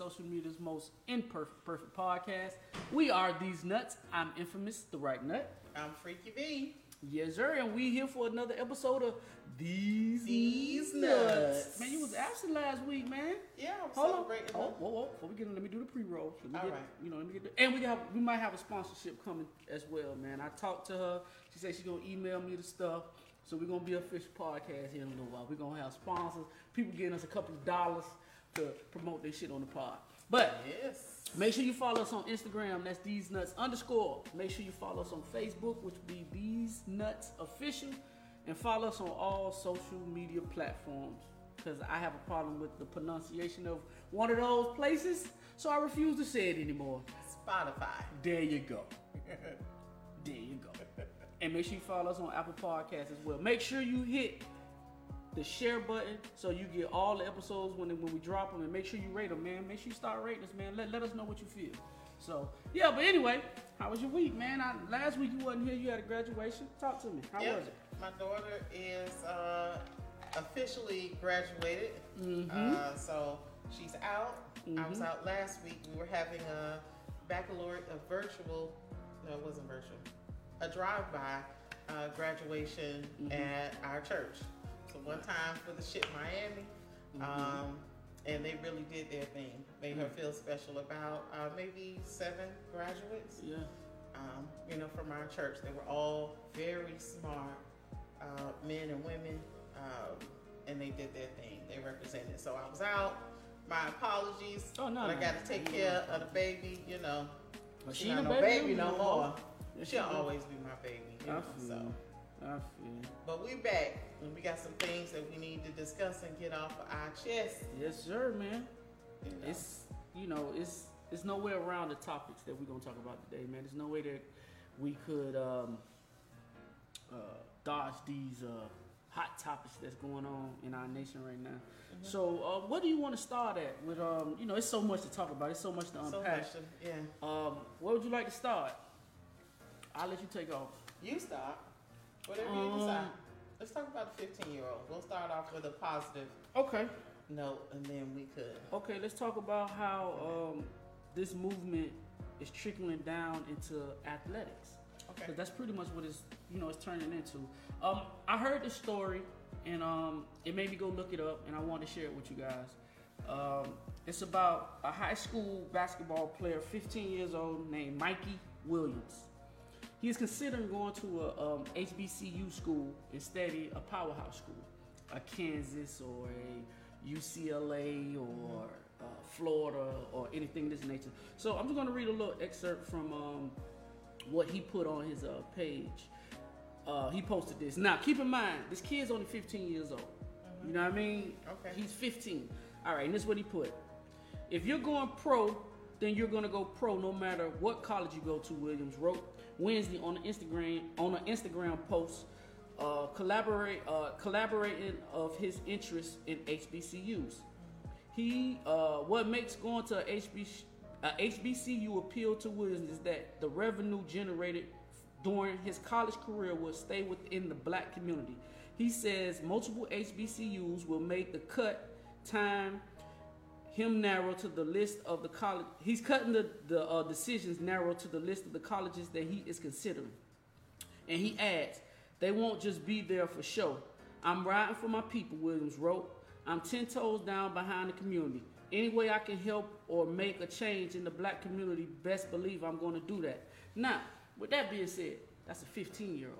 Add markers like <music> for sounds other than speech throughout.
social media's most imperfect, perfect podcast. We are Theze Nutz. I'm infamous, the right nut. I'm Freaky B. Yes, sir. And we here for another episode of These, These nuts. Nuts. Man, you was absent last week, man. Yeah, I'm Hold on. Oh, whoa, whoa. Before we get in, let me do the pre-roll. All get, right. You know, let me get the, and we got we might have a sponsorship coming as well, man. I talked to her. She said she's gonna email me the stuff. So we're gonna be a official podcast here in a little while. We're gonna have sponsors, people getting us a couple of dollars to promote their shit on the pod. But Yes. Make sure you follow us on Instagram. That's Theze Nutz underscore. Make sure you follow us on Facebook, which would be Theze Nutz Official, and follow us on all social media platforms. Because I have a problem with the pronunciation of one of those places, so I refuse to say it anymore. Spotify. There you go. <laughs> There you go. And make sure you follow us on Apple Podcasts as well. Make sure you hit the share button so you get all the episodes when, when we drop them and make sure you rate them, man. Make sure you start rating us, man. Let, let us know what you feel. So, yeah, but anyway, how was your week, man? I, last week you wasn't here. You had a graduation. Talk to me. How Yep. was it? My daughter is uh, officially graduated. Mm-hmm. Uh, so she's out. I was out last week. We were having a baccalaureate, a virtual, no, it wasn't virtual, a drive-by uh, graduation Mm-hmm. at our church. So one time for the ship Miami. Mm-hmm. Um, and they really did their thing. Made her feel special about uh, maybe seven graduates. Yeah. um, you know, from our church. They were all very smart uh, men and women, um, and they did their thing. They represented. So I was out. My apologies. Oh, no, but I got to take care of the baby. You know, But she she not ain't no a baby baby no more. more. She She'll always be my baby. You know, so. I feel. But we back, and we got some things that we need to discuss and get off our chest. Yes, sir, man. You know. It's you know it's it's no way around the topics that we're gonna talk about today, man. There's no way that we could um, uh, dodge these uh, hot topics that's going on in our nation right now. So, uh, what do you want to start at? With um, you know, it's so much to talk about. It's so much to so unpack. much. to- Yeah. Um, where would you like to start? I'll let you take off. You start. Whatever you Um, decide. Let's talk about the 15 year old. We'll start off with a positive Okay. note, and then we could. Okay, let's talk about how um, this movement is trickling down into athletics. Okay. That's pretty much what it's you know it's turning into. Um, I heard the story and um, it made me go look it up, and I wanted to share it with you guys. Um, it's about a high school basketball player, 15 years old, named Mikey Williams. He is considering going to a um, HBCU school instead of a powerhouse school, a Kansas or a UCLA or uh, Florida or anything of this nature. So I'm just going to read a little excerpt from um, what he put on his uh, page. Uh, he posted this. Now, keep in mind, this kid's only 15 years old. You know what I mean? Okay. He's 15. All right, and this is what he put. If you're going pro, then you're gonna go pro no matter what college you go to. Williams wrote Wednesday on the Instagram on an Instagram post, uh, collaborate uh, collaborating of his interest in HBCUs. He uh, what makes going to a HB, uh, HBCU appeal to Williams is that the revenue generated during his college career will stay within the black community. He says multiple HBCUs will make the cut time him narrow to the list of the college. He's cutting the, the uh, decisions narrow to the list of the colleges that he is considering. And he adds, they won't just be there for show. I'm riding for my people, Williams wrote. I'm 10 toes down behind the community. Any way I can help or make a change in the black community, best believe I'm going to do that. Now, with that being said, that's a 15 year old.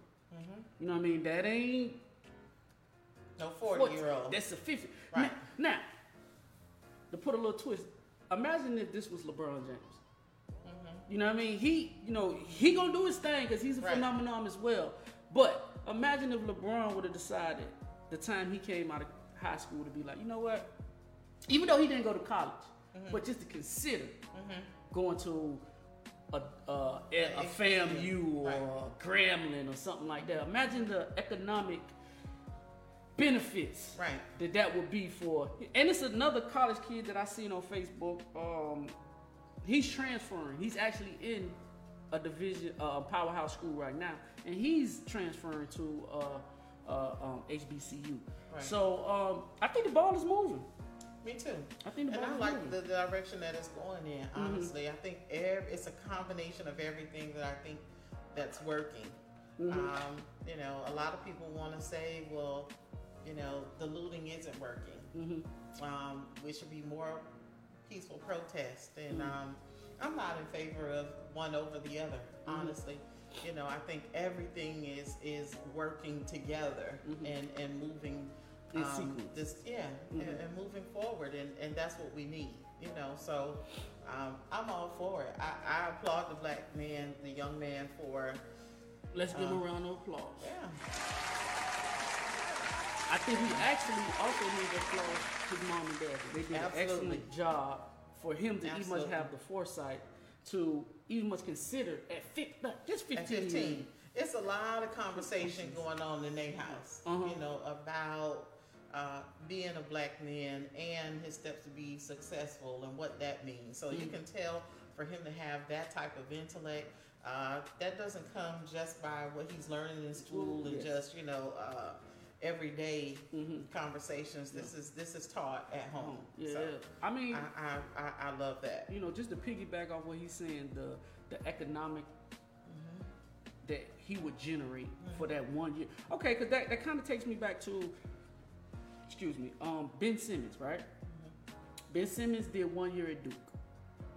You know what I mean? That ain't No 40 year old. That's a 50. Right. Now, now, to put a little twist, imagine if this was LeBron James. You know what I mean? He, you know, he gonna do his thing because he's a Right. phenomenon as well. But imagine if LeBron would have decided the time he came out of high school to be like, you know what? Even though he didn't go to college, mm-hmm. but just to consider mm-hmm. going to a, a, a, FAMU or Right. a Grambling or something like that. Imagine the economic benefits Right. that that would be for. And it's another college kid that I seen on Facebook. Um, he's transferring. He's actually in a division, uh, powerhouse school right now, and he's transferring to uh, uh, um, HBCU. Right. So um, I think the ball is moving. Me too. I think the And I like moving. the direction that it's going in. Mm-hmm. Honestly, I think ev- it's a combination of everything that I think that's working. Mhm. Um, you know, a lot of people want to say, well, you know, the looting isn't working. Mhm. Um, we should be more peaceful protest, and Mhm. um, I'm not in favor of one over the other. Mhm. Honestly, you know, I think everything is is working together Mhm. and and moving um, this yeah Mhm. and, and moving forward and, and that's what we need you know so um, i'm all for it I, I applaud the black man the young man for Let's give him Uh, a round of applause. yeah I think we actually also need to applaud his mom and dad. They did an excellent job for him to even much have the foresight to even much consider at 15, just 15, at 15 it's a lot of conversation <laughs> going on in their house Uh-huh. you know about uh, being a black man and his steps to be successful and what that means so you Mhm. can tell for him to have that type of intellect uh, that doesn't come just by what he's learning in school and Yes. just you know uh, everyday hmm conversations. This is this is taught at home. Yeah, So I mean, I, I, I, love that. you know, just to piggyback off what he's saying, the the economic Mm-hmm. that he would generate for that one year. Okay, because that, that kind of takes me back to, excuse me, um, Ben Simmons, right? Ben Simmons did one year at Duke.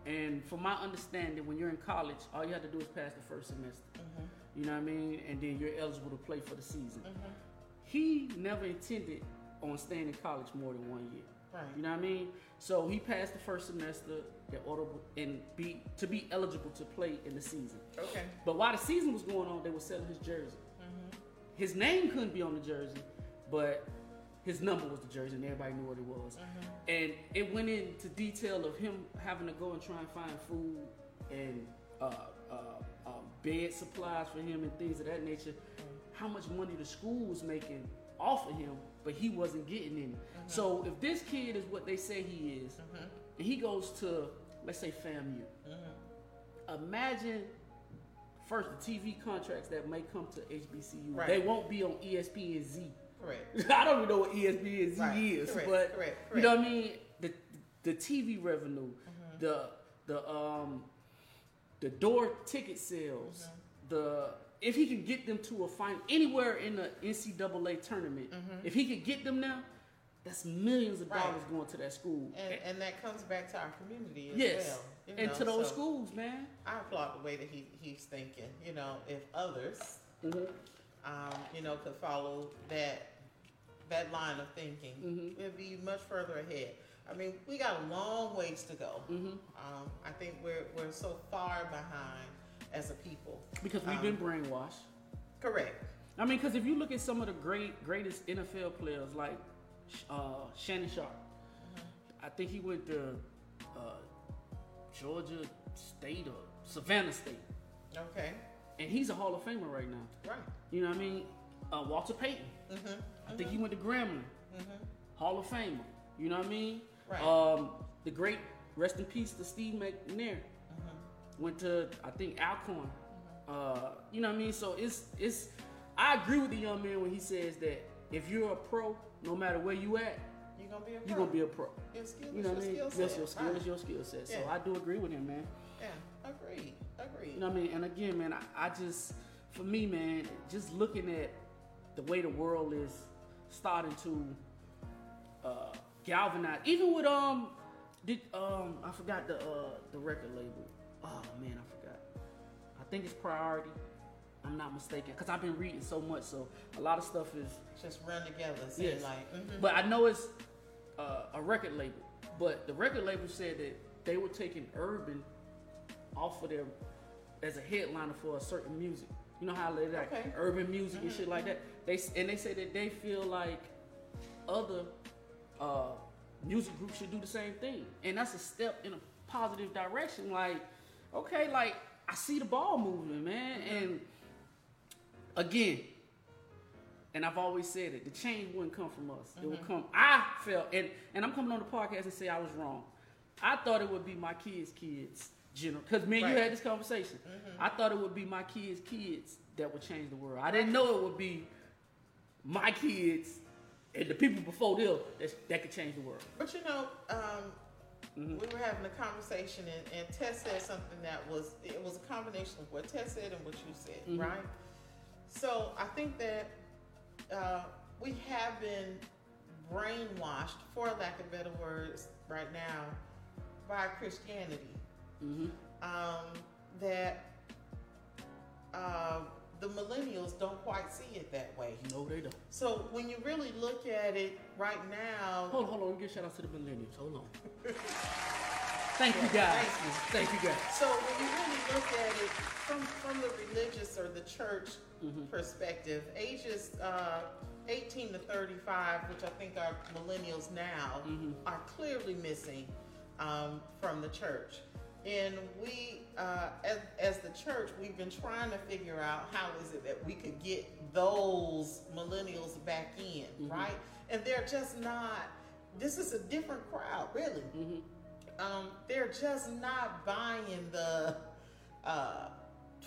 And from my understanding, when you're in college, all you have to do is pass the first semester. Mm-hmm. You know what I mean? And then you're eligible to play for the season. He never intended on staying in college more than one year. Right. You know what I mean? So he passed the first semester in order and be to be eligible to play in the season. Okay. But while the season was going on, they were selling his jersey. Mm-hmm. His name couldn't be on the jersey, but his number was the jersey, and everybody knew what it was. Mm-hmm. And it went into detail of him having to go and try and find food and uh, uh, uh, bed supplies for him and things of that nature. How much money the school was making off of him, but he wasn't getting any. So if this kid is what they say he is, Mm-hmm. and he goes to let's say FAMU, Mm-hmm. imagine first the TV contracts that may come to HBCU. Right. They won't be on ESPN Z. Correct. <laughs> I don't even know what ESPN Z Right. is, Correct. but correct. you know what I mean. The the TV revenue, Mm-hmm. the the um the door ticket sales, Mm-hmm. the if he can get them to a final anywhere in the NCAA tournament, if he could get them now, that's millions of Mm-hmm. Right. dollars going to that school. And, and that comes back to our community as yes, well. you and know, to those so schools, man. I applaud the way that he, he's thinking. You know, if others, Mhm. um, you know, could follow that that line of thinking, Mhm. it'd be much further ahead. I mean, we got a long ways to go. Mhm. Um, I think we're we're so far behind as a people. Because we've Um, been brainwashed. Correct. I mean, because if you look at some of the great greatest NFL players like uh, Shannon Sharpe, Mm-hmm. I think he went to uh, Georgia State or Savannah State, Okay. and he's a Hall of Famer right now. Right. You know what I mean? Uh, Walter Payton, Mm-hmm. I think he went to Grambling, Mm-hmm. Hall of Famer. You know what I mean? Right. Um, the great rest in peace to Steve McNair Mm-hmm. Went to I think Alcorn. Uh, you know what I mean? So it's it's. I agree with the young man when he says that if you're a pro, no matter where you at, You're gonna be a pro. you're gonna be a pro. Your skill You know your what I mean? Yes, your skill Right. is your skill set. So Yeah. I do agree with him, man. Yeah. Agreed. Agreed. You know what I mean? And again, man, I, I just, for me, man, just looking at the way the world is starting to uh, galvanize, even with um, did um, I forgot the uh the record label. Oh man, I forgot. I think it's Priority. I'm not mistaken, cause I've been reading so much, so a lot of stuff is. Just run together. Yes. like. mhm. But I know it's uh, a record label. But the record label said that they were taking urban off of their as a headliner for a certain music. You know how they like Okay. urban music and shit like that. They and they say that they feel like other uh, music groups should do the same thing, and that's a step in a positive direction. Like, okay, like I see the ball moving, man, mm-hmm. and again, and I've always said it, the change wouldn't come from us. It would mm-hmm. come. I felt, and and I'm coming on the podcast and say I was wrong. I thought it would be my kids' kids general. Because me and you had this conversation. Mm-hmm. I thought it would be my kids' kids that would change the world. I didn't know it would be my kids and the people before them that, that could change the world. But you know, um, Mhm. we were having a conversation, and, and Tess said something that was it was a combination of what Tess said and what you said, Mhm. right? So I think that uh, we have been brainwashed, for lack of better words, right now by Christianity. hmm Um, that uh, the millennials don't quite see it that way. No, they don't. So when you really look at it right now, Hold on, hold on. Let me give a shout out to the millennials. Hold on. Thank you, guys. Thank you. Thank you, guys. So when you really look at it from from the religious or the church Mhm. perspective, ages uh, 18 to 35, which I think are millennials now, Mhm. are clearly missing um, from the church. And we, uh, as, as the church, we've been trying to figure out how is it that we could get those millennials back in, Mhm. right? And they're just not. This is a different crowd, really hmm um, they're just not buying the uh,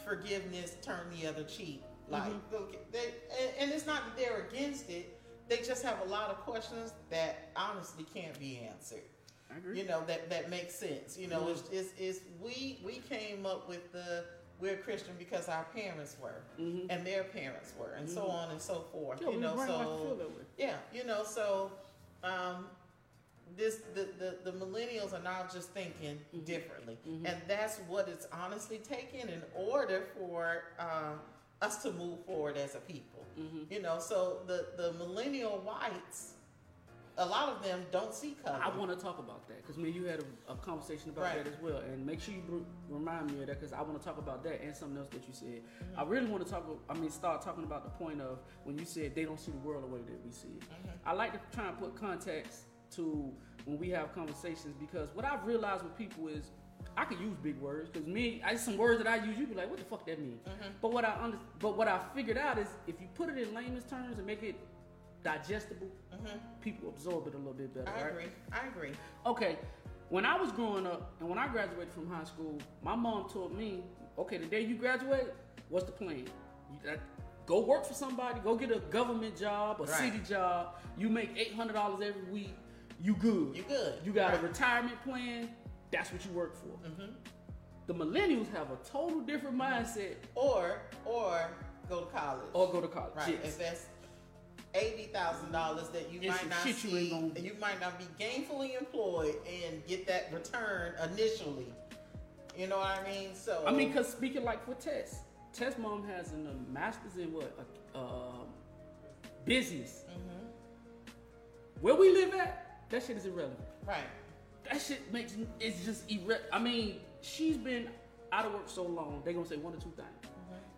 forgiveness, turn the other cheek. Like Mhm. okay, they, and, and it's not that they're against it. They just have a lot of questions that honestly can't be answered. I agree. You know that that makes sense. You know, Mhm. it's, it's, it's we we came up with the we're Christian because our parents were hmm and their parents were, and so Mhm. on and so forth. Yeah, you know, so feel that way. yeah, you know, so um, this the, the the millennials are now just thinking Mhm. differently, Mhm. and that's what it's honestly taken in order for uh, us to move forward as a people. hmm You know, so the the millennial whites, a lot of them don't see color. I want to talk about that because me and you had a, a conversation about Right. that as well, and make sure you br- remind me of that because I want to talk about that and something else that you said. Mm-hmm. I really want to talk. I mean, start talking about the point of when you said they don't see the world the way that we see it. Mhm. I like to try and put context to when we have conversations because what I've realized with people is I could use big words because me, I some words that I use, you be like, what the fuck that mean? Mhm. But what I under, but what I figured out is if you put it in layman's terms and make it digestible, Mhm. people absorb it a little bit better. I right? agree. I agree. Okay, when I was growing up and when I graduated from high school, my mom told me, okay, the day you graduate, what's the plan? Go work for somebody, go get a government job, a Right. city job. You make eight hundred dollars every week. You good. You good. You got Right. a retirement plan. That's what you work for. Mhm. The millennials have a total different mindset. Or or go to college. Or go to college. Right. Yes. Invest eighty thousand dollars that you And might not shit you see. you might not be gainfully employed and get that return initially. You know what I mean? So I mean, cause speaking like for Tess, Tess mom has a master's in what? A, um, business. Mhm. Where we live at, that shit is irrelevant. right. That shit makes it's just irre. I mean, she's been out of work so long. They gonna say one or two things.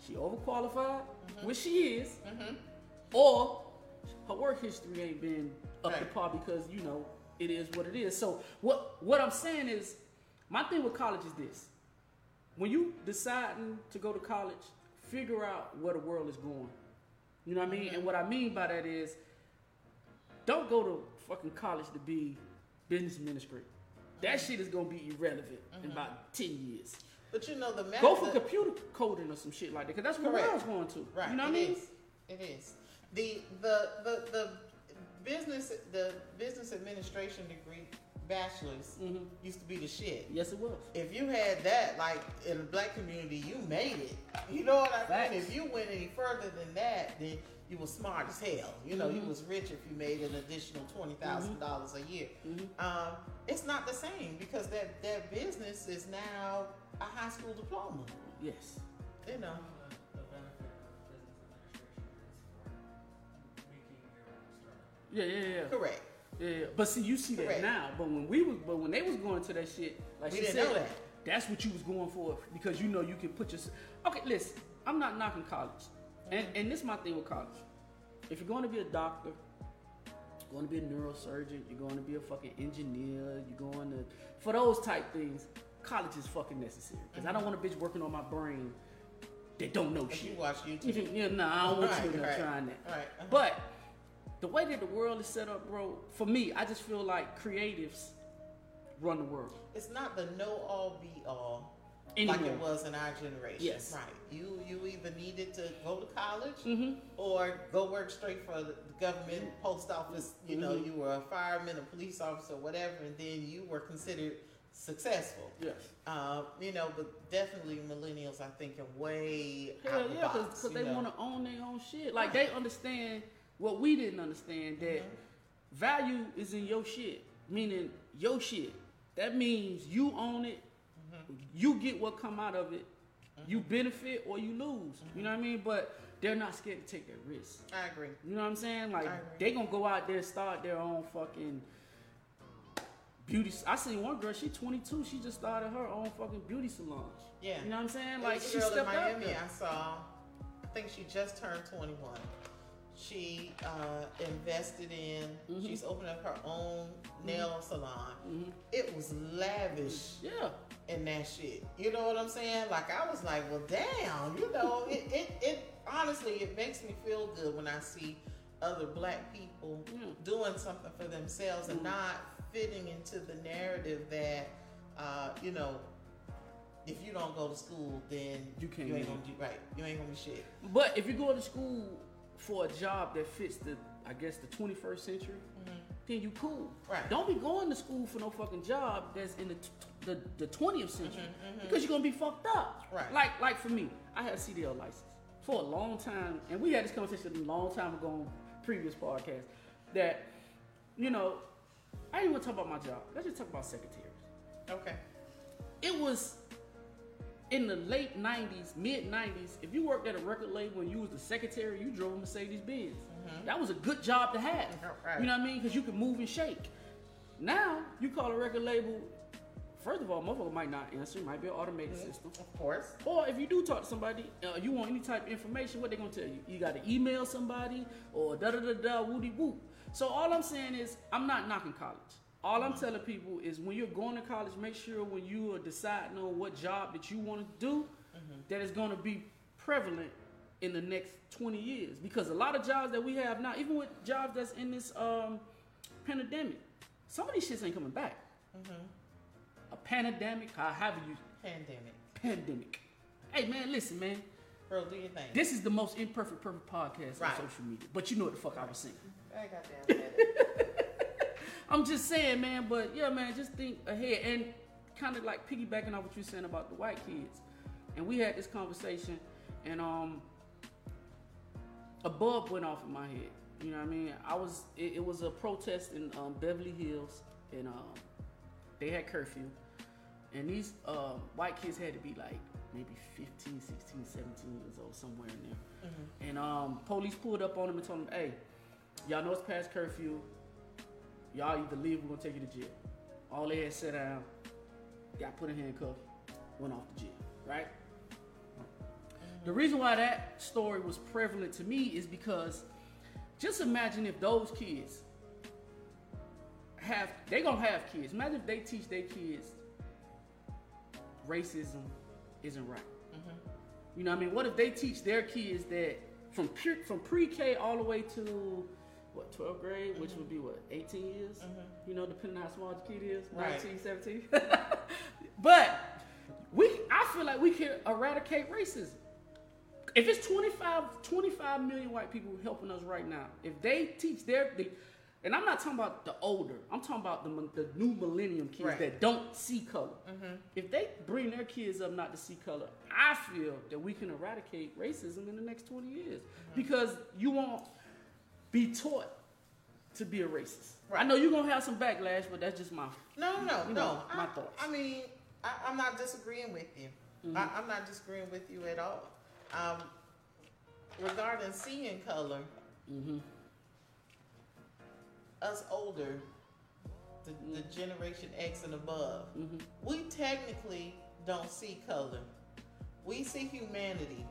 She overqualified, which she is, Mhm. or her work history ain't been up to par because you know it is what it is. So what what I'm saying is, my thing with college is this: when you deciding to go to college, figure out where the world is going. You know what I mean? And what I mean by that is, don't go to fucking college to be business administrator. That mm-hmm. shit is gonna be irrelevant in mm-hmm. about ten years. But you know the method. Go for computer coding or some shit like that, cause that's where Correct. I was going to. Right. You know what it I mean? is. It is. The the the the business the business administration degree bachelor's Mhm. used to be the shit. Yes, it was. If you had that, like in the black community, you made it. You know what I Facts. mean? If you went any further than that, then you was smart as hell. You know, you Mhm. was rich if you made an additional twenty dollars a year. Mhm. Um, it's not the same because that that business is now a high school diploma. Yes. You know. Yeah, yeah, yeah. Correct. Yeah, yeah. But see, you see that now. But when we was, but when they was going to that shit, like We she said, that. that's what you was going for because you know you can put your. Okay, listen. I'm not knocking college, and Mm-hmm. and this is my thing with college. If you're going to be a doctor, you're going to be a neurosurgeon, you're going to be a fucking engineer, you're going to for those type things, college is fucking necessary because I don't want a bitch working on my brain that don't know If you shit. watch YouTube. <laughs> Yeah, nah, I don't want Right, you to right, trying that. Right. uh-huh. But the way that the world is set up, bro, for me, I just feel like creatives run the world It's not the know all be all anymore. like it was in our generation. Yes. Right. You you either needed to go to college hmm or go work straight for the government post office. You know, Mhm. you were a fireman, a police officer, whatever, and then you were considered successful. Yes. Uh, you know, but definitely millennials, I think, are way Hell out yeah, because they want to own their own shit. Like Right. they understand what we didn't understand that Mhm. value is in your shit, meaning your shit. That means you own it. Mm-hmm. You get what come out of it. You benefit or you lose. You know what I mean? But they're not scared to take that risk. I agree. You know what I'm saying? Like they gonna go out there and start their own fucking beauty. I seen one girl. She 22. She just started her own fucking beauty salon. Yeah. You know what I'm saying? Like she girl in stepped out Miami there. I saw. I think she just turned 21. She uh, invested in. Mhm. She's opened up her own nail salon. Mhm. It was lavish Yeah. in that shit. You know what I'm saying? Like I was like, well, damn. You know, <laughs> it it, it honestly it makes me feel good when I see other black people Yeah. doing something for themselves and Mhm. not fitting into the narrative that uh, you know. If you don't go to school, then You can't You ain't gonna do right. You ain't gonna be shit. But if you go to school for a job that fits the, I guess, the 21st century, then you cool. Right. Don't be going to school for no fucking job that's in the t- the, the 20th century Mhm, mhm. because you're gonna be fucked up. Right. Like like for me, I had a CDL license for a long time, and we had this conversation a long time ago on previous podcast that, you know, I didn't want to talk about my job. Let's just talk about secretaries. Okay. It was in the late 90s, mid 90s. If you worked at a record label and you was the secretary, you drove a Mercedes Benz. That was a good job to have. Right. You know what I mean? Because you could move and shake. Now, you call a record label, first of all, motherfucker might not answer. It might be an automated system. Of course. Or if you do talk to somebody, uh, you want any type of information, what they gonna tell you? You got to email somebody or da da da da woody whoop. So all I'm saying is, I'm not knocking college. All I'm telling people is when you're going to college, make sure when you are deciding on what job that you want to do, that it's going to be prevalent in the next 20 years. Because a lot of jobs that we have now, even with jobs that's in this um, pandemic, some of these shits ain't coming back. A pandemic, however you Pandemic. pandemic. Hey man, listen man. Bro, do your thing. This is the most imperfect perfect podcast Right. on social media. But you know what the fuck I was saying. I said it. <laughs> I'm just saying, man, but yeah, man, just think ahead and kind of like piggybacking off what you were saying about the white kids. And we had this conversation and um a bulb went off in my head. You know what I mean? I was it, it was a protest in um, Beverly Hills and um they had curfew. And these uh, white kids had to be like maybe 15, 16, 17 years old, somewhere in there. And um, police pulled up on them and told them, hey, y'all know it's past curfew. Y'all either leave, we're gonna take you to jail. All they had sat down, um, got put in handcuffs, went off to jail, right? The reason why that story was prevalent to me is because just imagine if those kids have they gonna have kids. Imagine if they teach their kids racism isn't right. Mm-hmm. You know what I mean? What if they teach their kids that from pre, from pre-K all the way to what 12th grade, which would be what 18 years? Mm-hmm. You know, depending on how small the kid is, Right. 19, 17. <laughs> but we, I feel like we can eradicate racism. If it's 25, 25 million white people helping us right now, if they teach their, the, and I'm not talking about the older, I'm talking about the, the new millennium kids Right. that don't see color. Mm-hmm. If they bring their kids up not to see color, I feel that we can eradicate racism in the next 20 years mm-hmm. because you won't be taught to be a racist. I know you're gonna have some backlash, but that's just my No, no, You no. my I, thoughts. I mean, I, I'm not disagreeing with you. Mm-hmm. I, I'm not disagreeing with you at all. Um, regarding seeing color, Mhm. us older, the, the Mm-hmm. Generation X and above, we technically don't see color. We see humanity.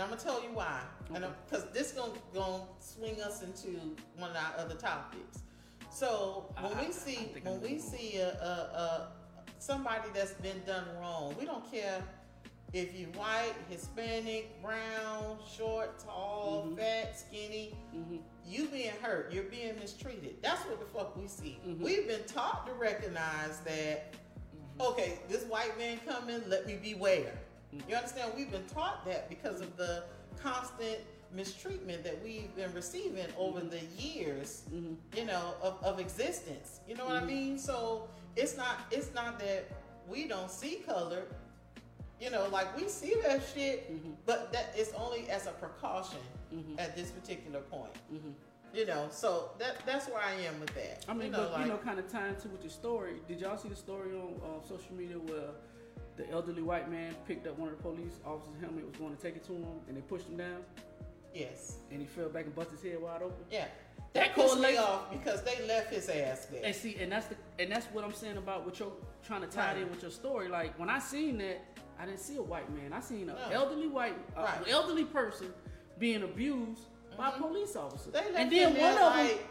And I'm gonna tell you why. And because this gonna gonna swing us into one of our other topics. So when I- we see when we where see a, a, a somebody that's been done wrong, we don't care if you white, Hispanic, brown, short, tall, Mhm. fat, skinny, hmm you being hurt, you're being mistreated. That's what the fuck we see. Mhm. We've been taught to recognize that, Mm-hmm. okay, this white man coming, let me beware. You understand? We've been taught that because of the constant mistreatment that we've been receiving over the years, hmm you know, of, of existence. You know what I Mhm. mean? So it's not it's not that we don't see color. You know, like we see that shit, hmm but that is only as a precaution hmm at this particular point. hmm You know, so that that's where I am with that. I mean, you know, but like, you know, kind of tying to with your story. Did y'all see the story on uh, social media where the elderly white man picked up one of the police officers' helmet, was going to take it to him, and they pushed him down, yes, and he fell back and busted his head wide open. yeah. That That me off because they left his ass there. And see, and that's the and that's what I'm saying about what you're trying to tie it in with your story. Like when I seen that, I didn't see a white man. I seen an No. elderly white, uh, Right. elderly person being abused by Mhm. police officers. They left and then one there of them, like,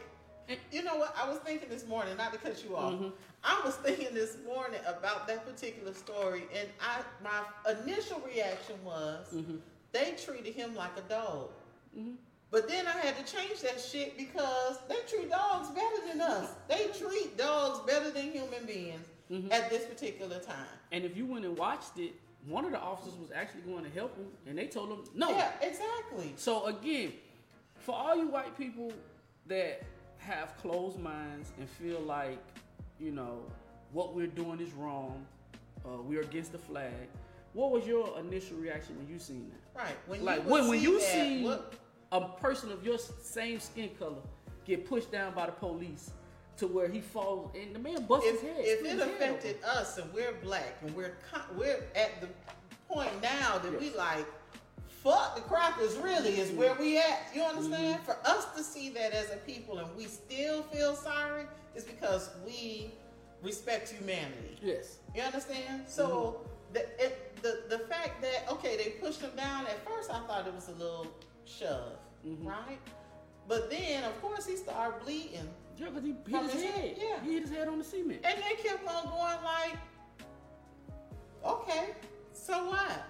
and- you know what? I was thinking this morning, not to cut you off. Mhm. I was thinking this morning about that particular story, and I my initial reaction was Mhm. they treated him like a dog. Mhm. But then I had to change that shit because they treat dogs better than us. They treat dogs better than human beings Mhm. at this particular time. And if you went and watched it, one of the officers was actually going to help him, and they told him no. Yeah, exactly. So again, for all you white people that have closed minds and feel like, you know, what we're doing is wrong, uh, we're against the flag. What was your initial reaction when you seen that? Right. When like you when when you that, see what- a person of your same skin color get pushed down by the police to where he falls and the man busts if, his head. if it head affected us and we're black and we're con- we're at the point now that we like fuck the crackers really is where we at you understand Mm-hmm. for us to see that as a people and we still feel sorry is because we respect humanity. Yes. you understand so the, it, the the fact that okay they pushed him down at first i thought it was a little shove Mhm. right but then of course he started bleeding Yeah, because he hit his his head, head. yeah. He hit his head on the cement. And they kept on going like, okay, so what?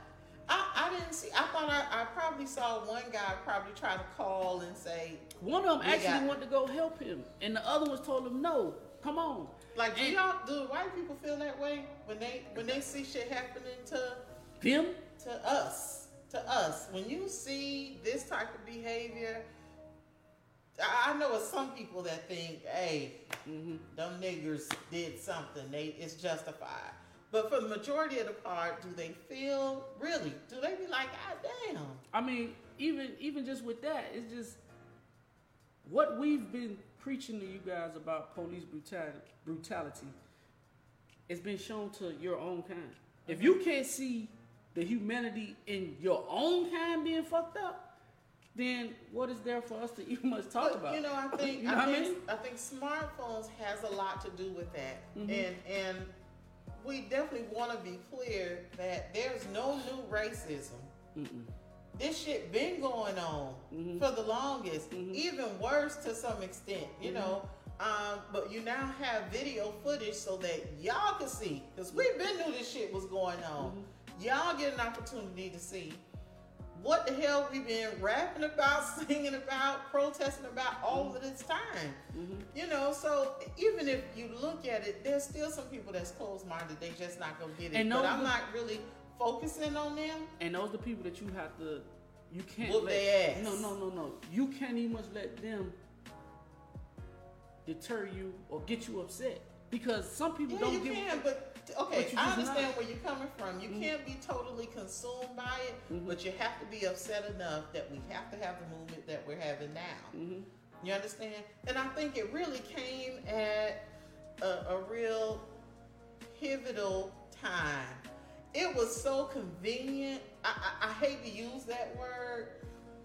I, I didn't see. I thought I, I probably saw one guy probably try to call and say, One of them We actually got- wanted to go help him, and the other ones told him, "No, come on." like, do And- y'all do white people feel that way when they when they see shit happening to Them? to us to us when you see this type of behavior? I know it's some people that think, hey, Mm-hmm. them niggers did something. They it's justified. But for the majority of the part, do they feel really? Do they be like, God damn? I mean, even even just with that, it's just what we've been preaching to you guys about police brutality. Brutality. It's been shown to your own kind. If you can't see the humanity in your own kind being fucked up, then what is there for us to <laughs> even much talk But, about? You know, I <laughs> think You know I what I think mean? I think smartphones has a lot to do with that, Mhm. and and we definitely want to be clear that there's no new racism. Mm-mm. This shit been going on Mhm. for the longest, Mhm. even worse to some extent, you Mhm. know. Um, but you now have video footage so that y'all can see, because we've been knew this shit was going on. Mm-hmm. Y'all get an opportunity to see what the hell we've been rapping about, <laughs> singing about, protesting about all of this time. Mhm. You know, so even if you look at it, there's still some people that's closed minded. They just not gonna get it. And but I'm not really focusing on them. And those are the people that you have to, you can't Whoop let. their ass. No, no, no, no. You can't even much let them deter you or get you upset because some people Yeah, don't you give. can, but okay, But I understand not. where you're coming from. You Mhm. can't be totally consumed by it, Mhm. but you have to be upset enough that we have to have the movement that we're having now. Mhm. You understand? And I think it really came at a, a real pivotal time. It was so convenient. I, I, I hate to use that word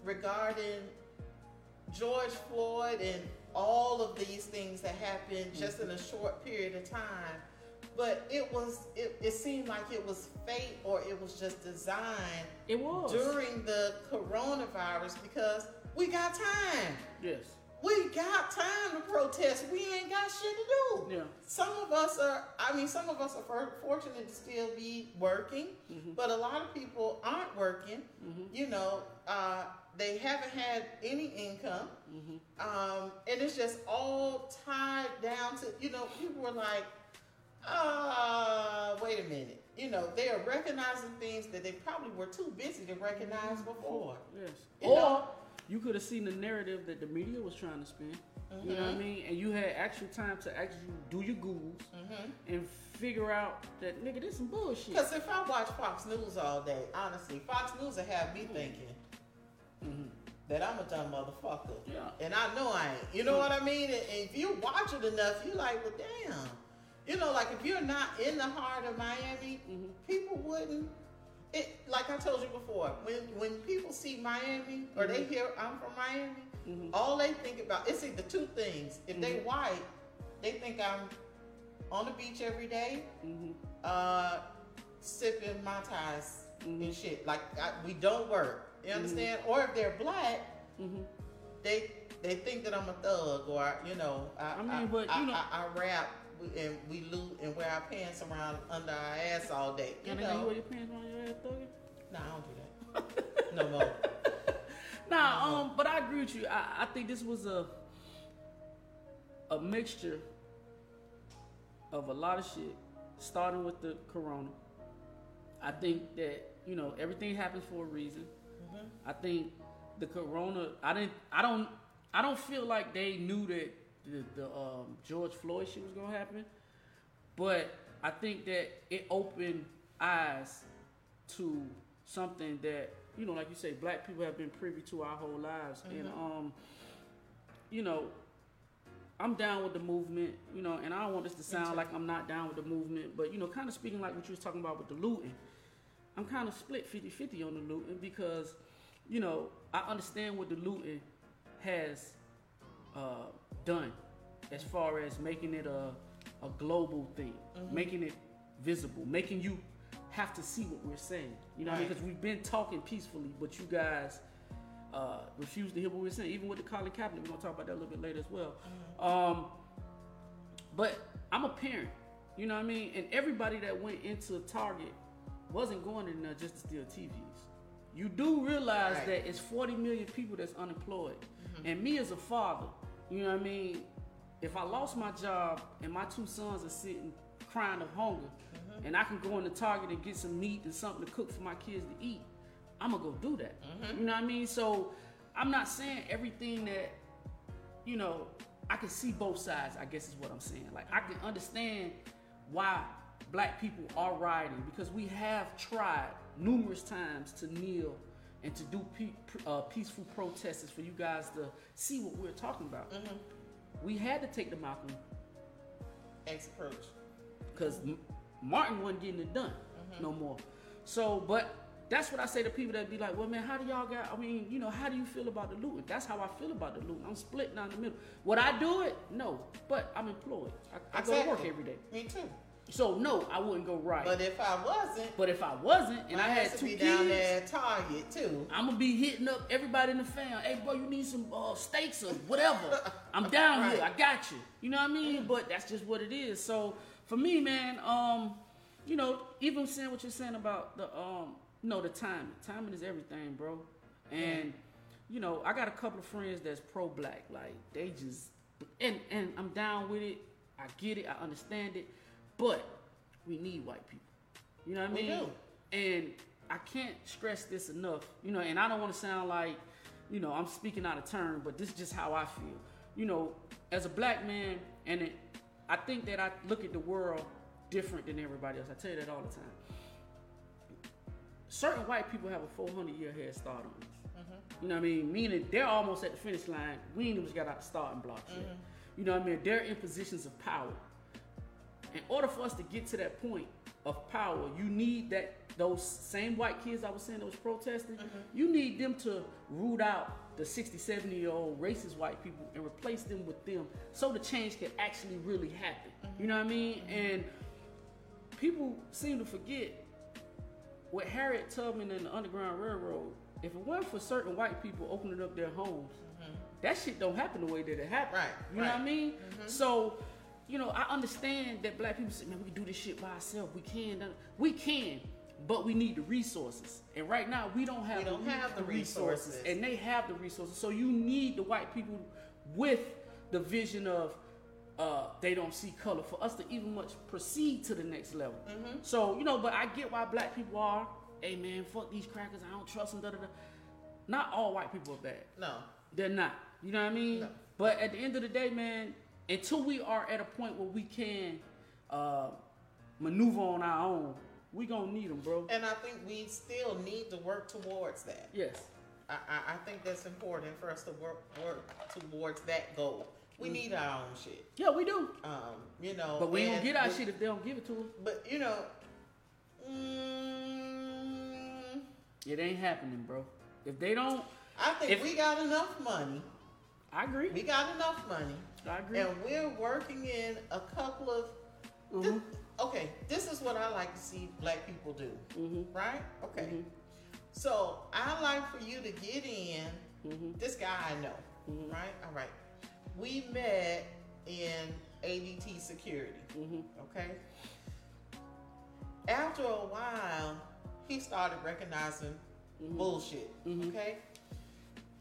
regarding George Floyd and all of these things that happened just in a mm-hmm. short period of time. But it was it, it seemed like it was fate or it was just designed It was. during the coronavirus because we got time. yes. We got time to protest. We ain't got shit to do. Yeah. Some of us are, I mean, some of us are fortunate to still be working, but a lot of people aren't working. You know, uh, they haven't had any income. Um, and it's just all tied down to, you know, people were like, uh, wait a minute. You know, they are recognizing things that they probably were too busy to recognize before. Yes. You or know? You could have seen the narrative that the media was trying to spin. You know what I Mhm. mean? And you had actual time to actually do your googles hmm and figure out that nigga, this some bullshit. Because if I watch Fox News all day, honestly, Fox News will have me thinking Mhm. that I'm a dumb motherfucker. Yeah. And I know I ain't. You know what I mean? And if you watch it enough, you like, well, damn. You know, like if you're not in the heart of Miami, people wouldn't. It like I told you before, when when people see Miami or they hear I'm from Miami, Mhm. all they think about it's either two things. If they Mhm. white, they think I'm on the beach every day, Mhm. uh, sipping my ties Mhm. and shit. Like I, we don't work. You understand? Or if they're black, they they think that I'm a thug or you know I I mean, but, I, you know- I, I rap and we loot and wear our pants around under our ass all day. You And then you know? wear your pants on your ass, thugging? Nah, I don't do that. <laughs> no more. <laughs> Nah, um, but I agree with you. I, I think this was a a mixture of a lot of shit, starting with the corona. I think that you know everything happens for a reason. Mhm. I think the corona. I didn't. I don't. I don't feel like they knew that the, the um, George Floyd shit was gonna happen, but I think that it opened eyes to something that you know, like you say, black people have been privy to our whole lives, and um, you know, I'm down with the movement, you know, and I don't want this to sound like I'm not down with the movement, but you know, kind of speaking like what you was talking about with the looting, I'm kind of split 50-50 on the looting because, you know, I understand what the looting has uh, done as far as making it a a global thing, making it visible, making you have to see what we're saying. You know, what I mean? Because we've been talking peacefully, but you guys uh, refuse to hear what we're saying. Even with the Colin Kaepernick, we're gonna talk about that a little bit later as well. Um, but I'm a parent, you know what I mean? And everybody that went into Target wasn't going in there just to steal TVs. You do realize Right. that it's 40 million people that's unemployed. And me as a father, you know what I mean? If I lost my job and my two sons are sitting crying of hunger, mm-hmm. and I can go into Target and get some meat and something to cook for my kids to eat, I'm gonna go do that. Mm-hmm. You know what I mean? So I'm not saying everything that you know, I can see both sides, I guess is what I'm saying. Like, I can understand why black people are rioting because we have tried numerous times to kneel and to do pe- uh, peaceful protests is for you guys to see what we're talking about. We had to take the Malcolm X approach. because Martin wasn't getting it done no more. So, but that's what I say to people that be like, well, man, how do y'all got? I mean, you know, how do you feel about the looting? That's how I feel about the looting. I'm split down the middle. Would I do it? No, but I'm employed. I, I go to work every day. Me too. So no, I wouldn't go right. But if I wasn't, But if I wasn't and I I had to two be kids, down there at Target too. I'm gonna be hitting up everybody in the fam. Hey, bro, you need some uh, steaks or whatever. <laughs> I'm down here. I got you. You know what I mean? But that's just what it is. So for me, man, um, you know, even saying what you're saying about the um, you know, the timing. Timing is everything, bro. And you know, I got a couple of friends that's pro-black. Like they just, and and I'm down with it. I get it. I understand it. But we need white people. You know what I We mean? do. And I can't stress this enough, you know, and I don't want to sound like, you know, I'm speaking out of turn, but this is just how I feel. You know, as a black man, and it, I think that I look at the world different than everybody else. I tell you that all the time. Certain white people have a 400 year head start on us. Mm-hmm. You know what I mean? Meaning they're almost at the finish line. We ain't even got out the starting blocks yet. Mm-hmm. You know what I mean? They're in positions of power in order for us to get to that point of power, you need that those same white kids I was saying that was protesting, mm-hmm. you need them to root out the 60, 70 year old racist white people and replace them with them so the change can actually really happen. Mm-hmm. You know what I mean? Mm-hmm. And people seem to forget with Harriet Tubman and the Underground Railroad, if it weren't for certain white people opening up their homes, that shit don't happen the way that it happened. Right, You know what I right. mean? So, you know, I understand that black people say, man, we can do this shit by ourselves. We can. We can. But we need the resources. And right now, we don't have, We don't the, have the resources. And they have the resources. So you need the white people with the vision of uh, they don't see color for us to even much proceed to the next level. Mm-hmm. So, you know, but I get why black people are, hey man, fuck these crackers, I don't trust them, da da da. Not all white people are bad. No. They're not. You know what I mean? No. But at the end of the day, man, until we are at a point where we can uh, maneuver on our own, we gonna need them, bro. And I think we still need to work towards that. Yes. I, I, I think that's important for us to work work towards that goal. We need our own shit. Yeah, we do. Um, you know. But we gonna get our with- shit if they don't give it to us. But you know, mm, It ain't happening, bro. If they don't, I think If- we got enough money. I agree. We got enough money, I agree. and we're working in a couple of. Mhm. Okay, this is what I like to see black people do. Mhm. Right? Okay. Mhm. So I like for you to get in. Mhm. This guy I know. Mhm. Right? All right. We met in ADT security. Okay. After a while, he started recognizing Mhm. bullshit. Mhm. Okay.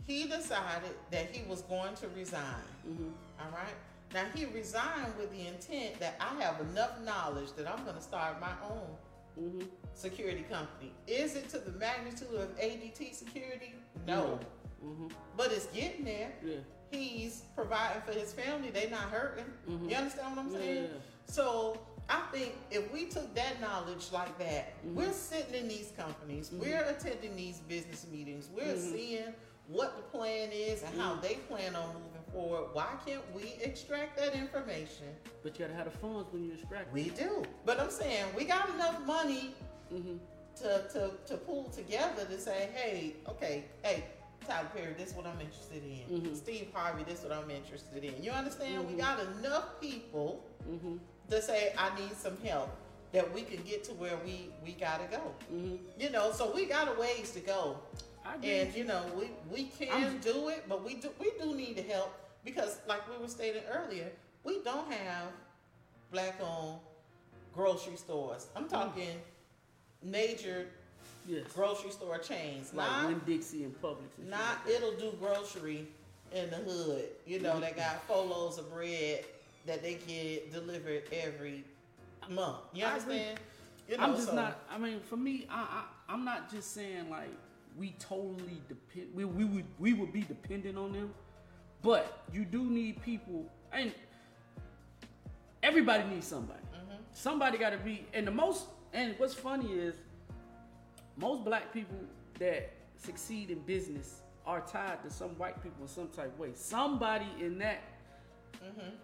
He decided that he was going to resign. Mhm. All right. Now he resigned with the intent that I have enough knowledge that I'm going to start my own Mhm. security company. Is it to the magnitude of ADT security? No. Mhm. But it's getting there. Yeah. He's providing for his family. They're not hurting. Mhm. You understand what I'm saying? Yeah. So I think if we took that knowledge like that, Mhm. we're sitting in these companies, Mhm. we're attending these business meetings, we're Mhm. seeing what the plan is and how Mhm. they plan on moving forward. Why can't we extract that information? But you gotta have the funds when you extract. We do. But I'm saying we got enough money Mm-hmm. to, to, to pull together to say, hey, okay, hey, Tyler Perry, this is what I'm interested in. Mhm. Steve Harvey, this is what I'm interested in. You understand? We Mhm. got enough people Mm-hmm. to say, I need some help that we can get to where we, we gotta go. Mm-hmm. You know, so we got a ways to go. And you know, we, we can I'm- do it, but we do we do need the help because like we were stating earlier, we don't have black owned grocery stores. I'm mm. talking major yes. grocery store chains. Like not Winn Dixie and Publix. And not like it'll do grocery in the hood. You know, they got four loaves of bread that they get delivered every month. You understand? You know, I'm just so- not. I mean, for me, I, I I'm not just saying like we totally depend. We we would we would be dependent on them, but you do need people, and everybody needs somebody. Mm-hmm. Somebody got to be. And the most and what's funny is most black people that succeed in business are tied to some white people in some type of way. Somebody in that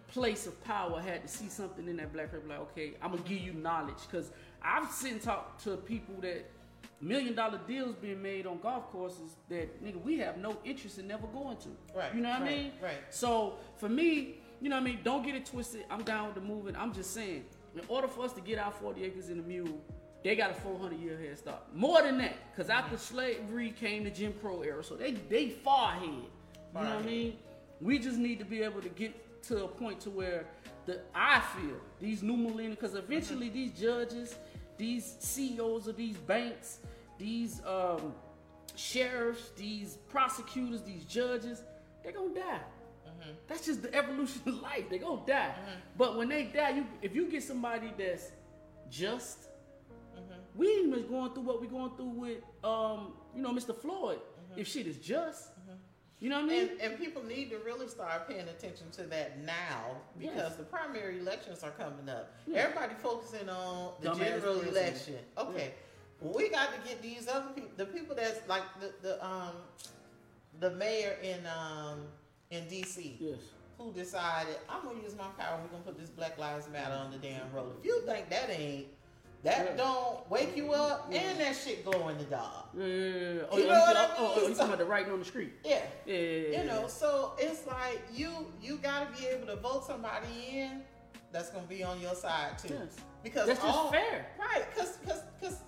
place of power had to see something in that black person like, okay, I'm gonna give you knowledge. Cause I've seen talk to people that million dollar deals being made on golf courses that nigga we have no interest in never going to. Right, You know what right, I mean? right. So for me, you know what I mean, don't get it twisted. I'm down with the movement. I'm just saying, in order for us to get our 40 acres in the mule, they got a 400 year head start. More than that, because after mm-hmm. slavery came the Jim Crow era, so they they far ahead. You Far know what I mean? We just need to be able to get to a point to where the I feel these new millennials, because eventually mm-hmm. these judges, these CEOs of these banks, these um, sheriffs, these prosecutors, these judges, they're gonna die. Mm-hmm. That's just the evolution of life. They're gonna die. Mm-hmm. But when they die, you if you get somebody that's just, mm-hmm. we ain't even going through what we're going through with um, you know, Mr. Floyd. If shit is just, you know what I mean? And, and people need to really start paying attention to that now because Yes. the primary elections are coming up. Yeah. Everybody focusing on the Dumbass general election. Okay, well, we got to get these other people, the people that's like the, the um the mayor in um in D.C. yes. who decided I'm gonna use my power. We're gonna put this Black Lives Matter on the damn road. If you think that ain't that Yeah. don't wake you up, Yeah. and that shit glow in the dark. Yeah, yeah. Oh, You know what I oh, oh, you talking about the writing on the street? Yeah. Yeah, You know, so it's like you you got to be able to vote somebody in that's gonna be on your side too. Yes. Because That's just all, fair. right? Because because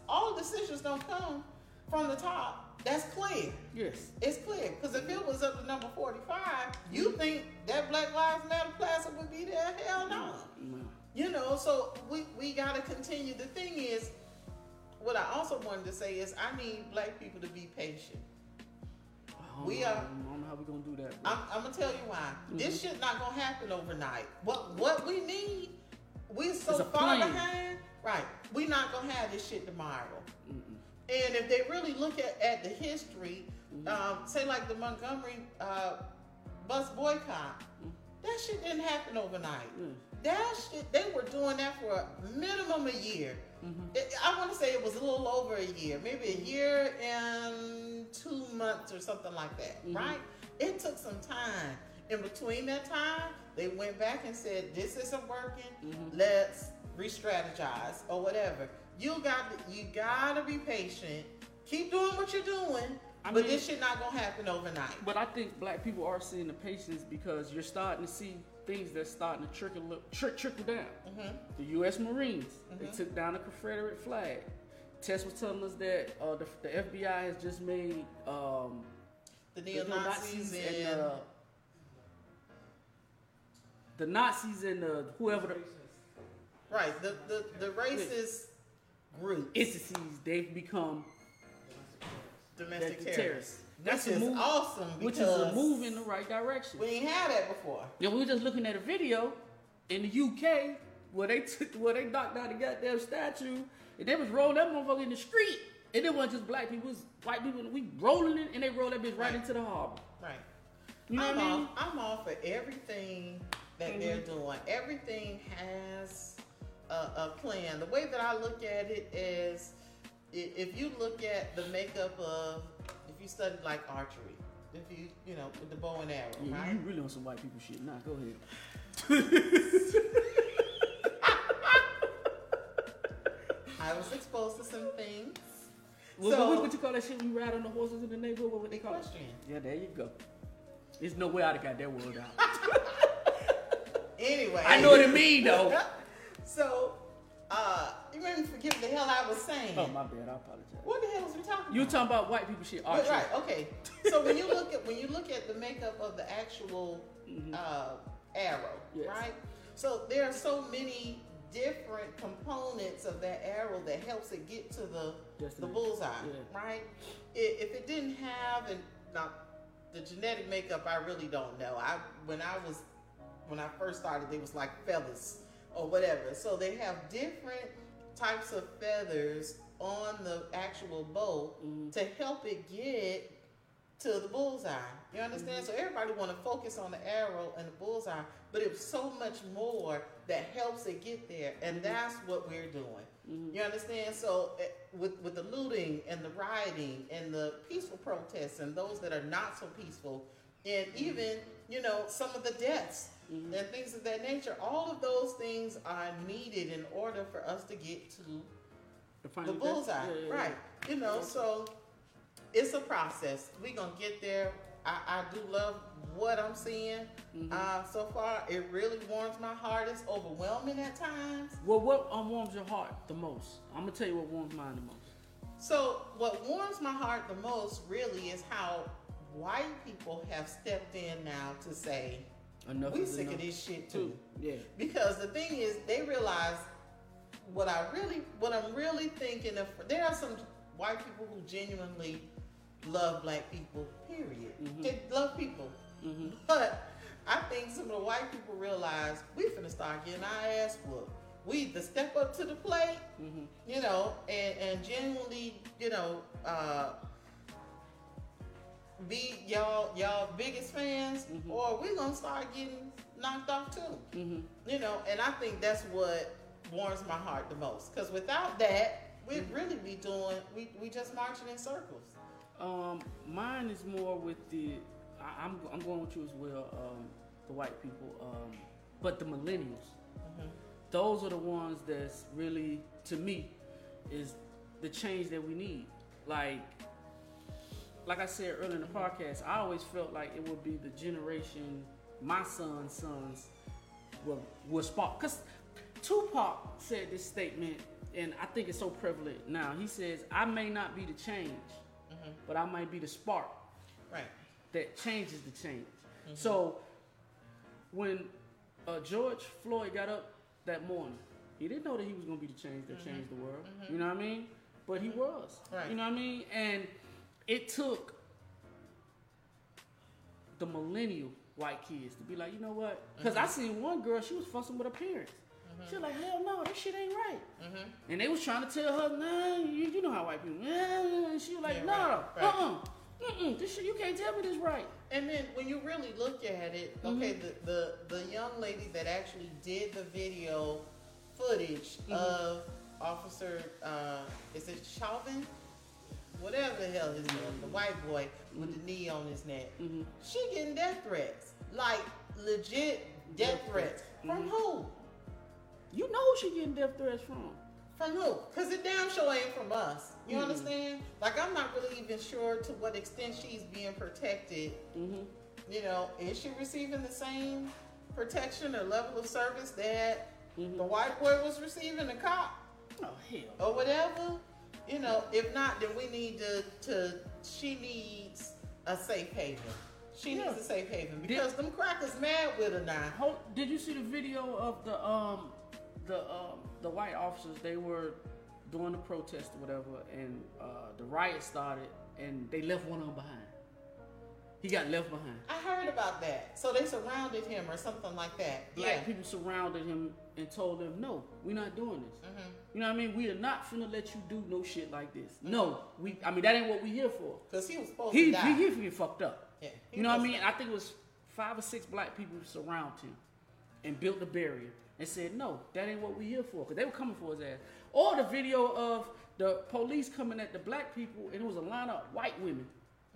all decisions don't come from the top, that's clear. Yes. It's clear because if it was up to number 45, you think that Black Lives Matter plaza would be there? Hell no. No. You know, so we, we got to continue. The thing is, what I also wanted to say is I need black people to be patient. I We are- I don't know how we're gonna do that. I'm, I'm gonna tell you why. This Mm-hmm. shit not gonna happen overnight. What what we need, we're so far plan. behind. Right, We're not gonna have this shit tomorrow. Mm-mm. And if they really look at, at the history, Mm-hmm. um, say like the Montgomery uh, bus boycott, that shit didn't happen overnight. Yeah. That shit, they were doing that for a minimum a year. Mhm. It, I want to say it was a little over a year, maybe a year and two months or something like that, Mhm. right? It took some time. In between that time, they went back and said, "This isn't working. Mhm. Let's re-strategize or whatever." You got to, you gotta be patient. Keep doing what you're doing, I but mean- this shit not gonna happen overnight. But I think black people are seeing the patience because you're starting to see things that's starting to trickle trick trickle down. hmm The U.S. Marines they Mhm. took down the Confederate flag. Tess was telling us that uh, the, the FBI has just made um, The the neo Nazis and and uh, the Nazis and uh, whoever the right the, the the racist group entities they've become domestic terrorists. terrorists. That's Which a is move, awesome which is a move in the right direction. we ain't had that before. Yeah, we were just looking at a video in the UK where they took where they knocked down the goddamn statue and they was rolling that motherfucker in the street. And it wasn't just black people, it was white people. We rolling it and they rolled that bitch right Right. into the harbor. Right. You know I'm what I all, mean? I'm all for everything that they're doing. Everything has a, a plan. The way that I look at it is, if you look at the makeup of, if you study like archery, if you, you know, with the bow and arrow, Yeah, right? you really on some white people shit. Nah, go ahead. <laughs> I was exposed to some things. What, So- what, what you call that shit when you ride on the horses in the neighborhood? What would they call it? Equestrian. Yeah, there you go. There's no way I'd have got that word out. <laughs> Anyway, I know what it mean though. <laughs> so, uh, you made me forget the hell I was saying. Oh my bad, I apologize. What the hell was we talking about? You about? talking about white people shit? But, right, okay. So when you look at when you look at the makeup of the actual Mhm. uh, arrow, Yes. right? So there are so many different components of that arrow that helps it get to the the bullseye, Yeah. right? I- If it didn't have and now the genetic makeup, I really don't know. I when I was when I first started, it was like feathers or whatever. So they have different types of feathers on the actual bow Mhm. to help it get to the bullseye. You understand? So everybody want to focus on the arrow and the bullseye, but it's so much more that helps it get there, and that's what we're doing. Mhm. You understand? So eh, with with the looting and the rioting and the peaceful protests and those that are not so peaceful, and even you know some of the deaths Mhm. and things of that nature, all of those things are needed in order for us to get to The, the bullseye, yeah, yeah, right? You know, so it's a process. We gonna get there. I, I do love what I'm seeing Mhm. uh, so far. It really warms my heart. It's overwhelming at times. Well, what um, warms your heart the most? I'm gonna tell you what warms mine the most. So what warms my heart the most really is how white people have stepped in now to say Enough we sick enough. of this shit too. Yeah. Because the thing is, they realize what I really, what I'm really thinking of. There are some white people who genuinely love black people. Period. Mhm. They love people, hmm but I think some of the white people realize we finna start getting our ass whooped. We the step up to the plate, hmm you know, and and genuinely, you know, uh, be y'all y'all biggest fans, Mhm. or we gonna start getting knocked off too hmm you know, and I think that's what warms my heart the most. Because without that, we'd really be doing we we just marching in circles. Um, mine is more with the. I, I'm I'm going with you as well. Um, the white people. Um, but the millennials. Mhm. Those are the ones that's really, to me, is the change that we need. Like, like I said earlier in the podcast, I always felt like it would be the generation my son's sons will will spark. Cause Tupac said this statement, and I think it's so prevalent now. He says, "I may not be the change, mm-hmm. but I might be the spark Right. that changes the change. Mm-hmm. So when uh, George Floyd got up that morning, he didn't know that he was going to be the change that mm-hmm. changed the world. You know what I mean? But he was. Right. You know what I mean? And it took the millennial white kids to be like, you know what? Because I seen one girl, she was fussing with her parents. She was like, hell no, that shit ain't right. And they was trying to tell her, nah, you, you know how white people, nah. And she was like, Yeah, no, right, right. uh-uh. Mm-mm, this shit, you can't tell me this right. And then when you really look at it, Mm-hmm. okay, the, the the young lady that actually did the video footage Mm-hmm. of Officer, uh, is it Chauvin? Whatever the hell his name, the white boy with Mm-hmm. the knee on his neck. Mhm. She getting death threats, like legit death threats. From Mhm. who? You know who she getting death threats from. From who? Because it damn sure ain't from us. You Mhm. understand? Like, I'm not really even sure to what extent she's being protected. Mm-hmm. You know, is she receiving the same protection or level of service that Mhm. the white boy was receiving, the cop, Oh, hell. or whatever? You know, if not, then we need to, to she needs a safe haven. She Yeah. needs a safe haven because them crackers mad with her now. Hold, did you see the video of the um the um the white officers? They were doing the protest or whatever, and uh, the riot started, and they left one of them behind. He got left behind. I heard about that. So they surrounded him or something like that. Black yeah. people surrounded him and told him, "No, we're not doing this. Mhm. You know what I mean? We are not finna let you do no shit like this. No, we. I mean, that ain't what we here for. Because he was supposed He to die. he, he get fucked up. yeah. You know what I mean? I think it was five or six black people surrounded him and built a barrier and said, "No, that ain't what we here for." Because they were coming for his ass. Or the video of the police coming at the black people, and it was a line of white women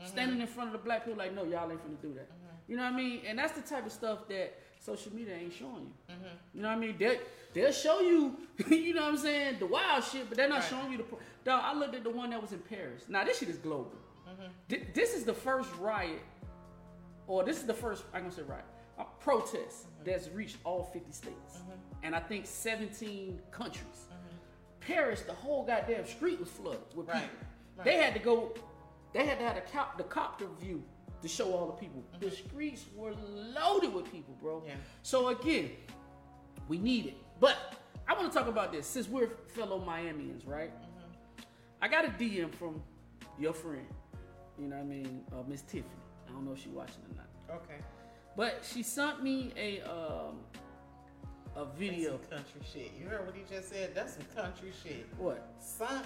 standing in front of the black people, like, "No, y'all ain't finna do that." Mm-hmm. You know what I mean? And that's the type of stuff that social media ain't showing you. Mm-hmm. You know what I mean? They they'll show you, <laughs> you know what I'm saying, the wild shit, but they're not Right. showing you the. Pro- Dog, I looked at the one that was in Paris. Now this shit is global. Mm-hmm. Thi- This is the first riot or this is the first I'm gonna say riot a protest that's reached all 50 states and I think 17 countries. Paris, the whole goddamn street was flooded with Right, people. right. They had to go. They had to have the, cop, the copter view to show all the people. The streets were loaded with people, bro. Yeah. So again, we need it. But I want to talk about this since we're fellow Miamians, right? I got a DM from your friend. You know what I mean, uh, Miss Tiffany. I don't know if she's watching or not, Okay. but she sent me a um a That's video. some country shit. You heard what he just said? That's some country shit. What? Son.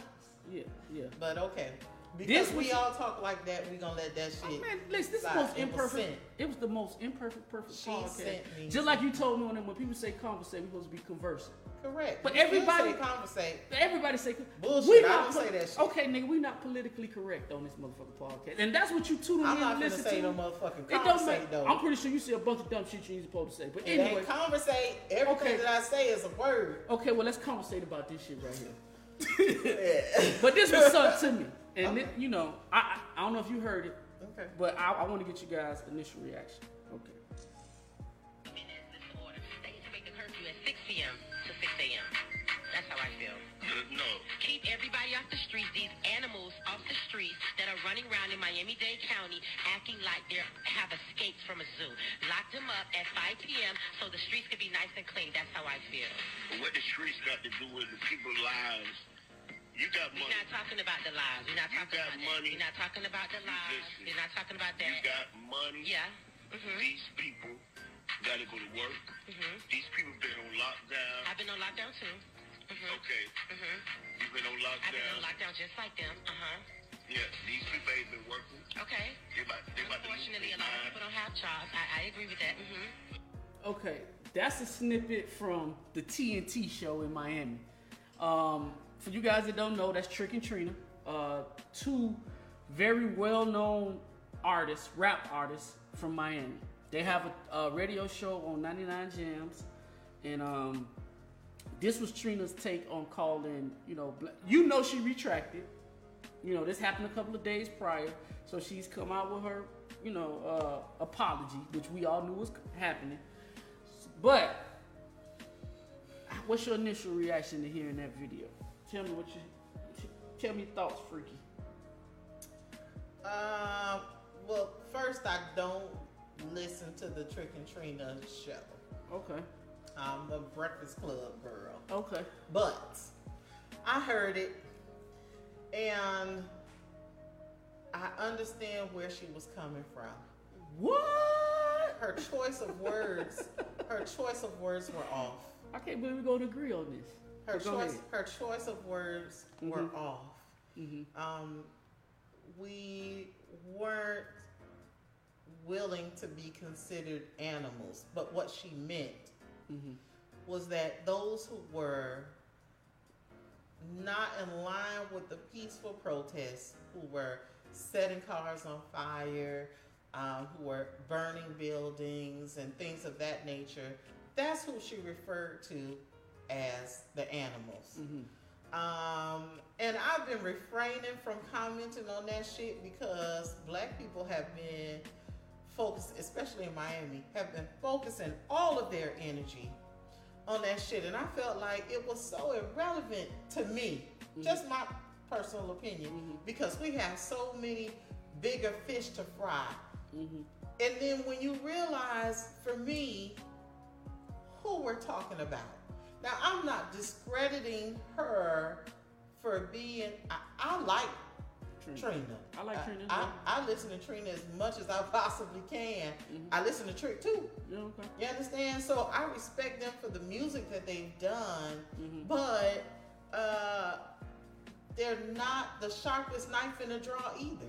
Yeah, yeah. But okay. Because This we was- all talk like that, we gonna let that Oh, shit. man, listen, this is the most imperfect. sent. It was the most imperfect, perfect She podcast. sent me Just like you told me when, when people say conversate, we're supposed to be conversing. Correct. But You everybody- say conversate. But everybody say Bullshit, We I not don't po- say that shit. Okay, nigga, we not politically correct on this motherfucking podcast, and that's what you I'm in not and gonna listen say to. no motherfucking it don't make. though. I'm pretty sure you see a bunch of dumb shit you ain't supposed to say. But anyway, conversate. Everything Okay. that I say is a word. okay, well let's conversate about this shit right here. <laughs> But this was sent to me, and it, you know, I, I I don't know if you heard it, okay. but I, I want to get you guys' initial reaction. Okay. minutes disorder. They need to make the curfew at 6 p.m. to 6 a.m. That's how I feel. No. Keep everybody off the streets, these animals off the streets that are running around in Miami-Dade County acting like they have escaped from a zoo. Lock them up at 5 p.m. so the streets can be nice and clean. That's how I feel. What the streets got to do with the people's lives? You got money. We're not talking about the lives. We're not You talking got about money. that. We're not talking about the lives. Listen. We're not talking about that. You that. got money. Yeah. Mm-hmm. These people got to go to work. Mm-hmm. These people been on lockdown. I've been on lockdown too. Mm-hmm. Okay. Mm-hmm. You've been on lockdown. I've been lockdown. on lockdown just like them. Uh-huh. Yeah. These people ain't been working. Okay. They about, they Unfortunately, a lot of people don't have jobs. I, I agree with that. Mm-hmm. Okay, that's a snippet from the TNT show in Miami. Um, for you guys that don't know, that's Trick and Trina, uh, two very well-known artists, rap artists from Miami. They have a, a radio show on 99 Jamz, and um, this was Trina's take on calling. You know, you know she retracted. You know, this happened a couple of days prior, so she's come out with her, you know, uh, apology, which we all knew was happening. But what's your initial reaction to hearing that video? Tell me what you, t- tell me thoughts, freaky. Uh, well, first I don't listen to the Trick and Trina show. Okay. I'm a Breakfast Club girl. Okay. But I heard it and I understand where she was coming from. What? Her choice of words, her choice of words were off. I can't believe we're going to agree on this. Her choice, ahead. her choice of words were Mhm. off. Mhm. Um, we weren't willing to be considered animals, but what she meant Mhm. was that those who were not in line with the peaceful protests, who were setting cars on fire, um, who were burning buildings and things of that nature, that's who she referred to as the animals. Mhm. Um, and I've been refraining from commenting on that shit because black people have been focused, especially in Miami, have been focusing all of their energy on that shit. And I felt like it was so irrelevant to me, just my personal opinion, Mhm. because we have so many bigger fish to fry. Mhm. And then when you realize, for me, who we're talking about. Now, I'm not discrediting her for being, I, I like Trina. Trina. I like Trina, I, yeah. I, listen to Trina as much as I possibly can. Mhm. I listen to Trick too. Yeah, okay. You understand? So I respect them for the music that they've done, Mhm. but uh, they're not the sharpest knife in the drawer either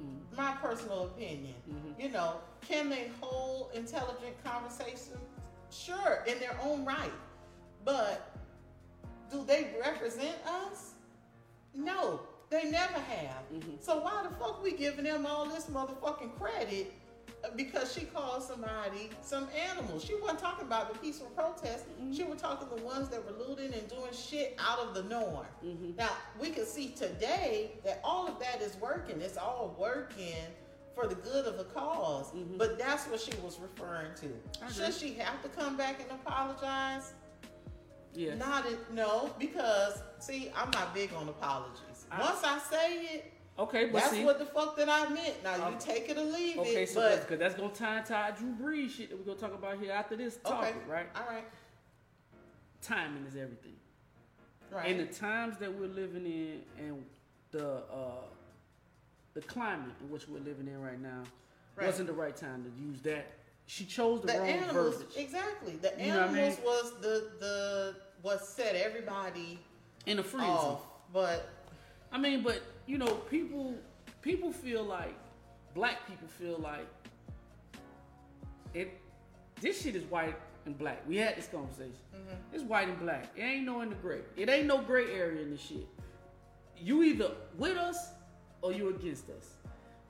Mhm. my personal opinion. Mhm. You know, can they hold intelligent conversation? Sure, in their own right. But do they represent us? No, they never have. Mhm. So why the fuck we giving them all this motherfucking credit uh, because she called somebody some animal? She wasn't talking about the peaceful protest. She was talking the ones that were looting and doing shit out of the norm. Mhm. Now we can see today that all of that is working. It's all working for the good of the because Mhm. But that's what she was referring to. Should she have to come back and apologize? Yes. Not it, no, because see, I'm not big on apologies. I- Once I say it, okay, but that's see. what the fuck that I meant. Now you take it or leave okay, it. so but because that's going to tie into our Drew Brees shit that we're going to talk about here after this topic, okay, right? All right, Timing is everything. right. And the times that we're living in and the uh, the climate in which we're living in right now Right. wasn't the right time to use that. She chose the, the wrong animals, verbiage. exactly. The You what I animals mean? was the the what set everybody in a frenzy. off. But I mean, but you know, people people feel like black people feel like it. This shit is white and black. We had this conversation. Mm-hmm. It's white and black. It ain't no in the gray. It ain't no gray area in this shit. You either with us or you against us.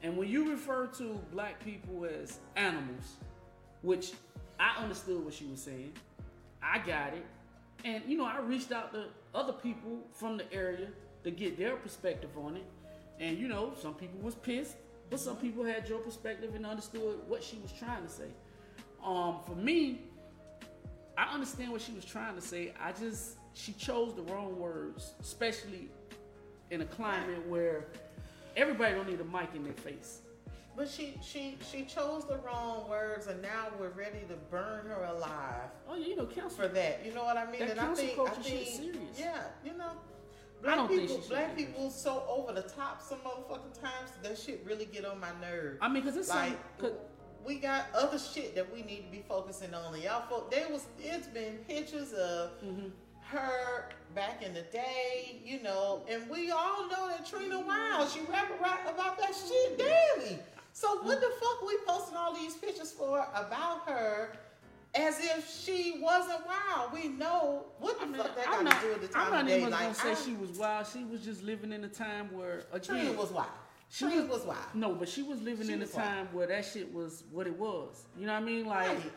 And when you refer to black people as animals, which I understood what she was saying, I got it. And you know, I reached out to other people from the area to get their perspective on it. And you know, some people was pissed, but some people had your perspective and understood what she was trying to say. Um, for me, I understand what she was trying to say. I just she chose the wrong words, especially in a climate where everybody don't need a mic in their face. But she she she chose the wrong words, and now we're ready to burn her alive Oh yeah, you know, council. for that. You know what I mean? That and I think culture I think serious. yeah, you know. I Black people, she black people so over the top some motherfucking times that shit really get on my nerves. I mean, cause it's like some, cause, we got other shit that we need to be focusing on. Y'all, folk, there was it's been pictures of Mhm. her back in the day, you know, and we all know that Trina Wild, she rap about that shit daily. So what the fuck we posting all these pictures for about her? As if she wasn't wild. We know what the I mean, fuck that got not, to do with the time I'm not of day. even Like, gonna say I- she was wild. She was just living in a time where again, Trina was wild. She Trina was- was wild. No, but she was living She in a was wild. time where that shit was what it was. You know what I mean? Like Right.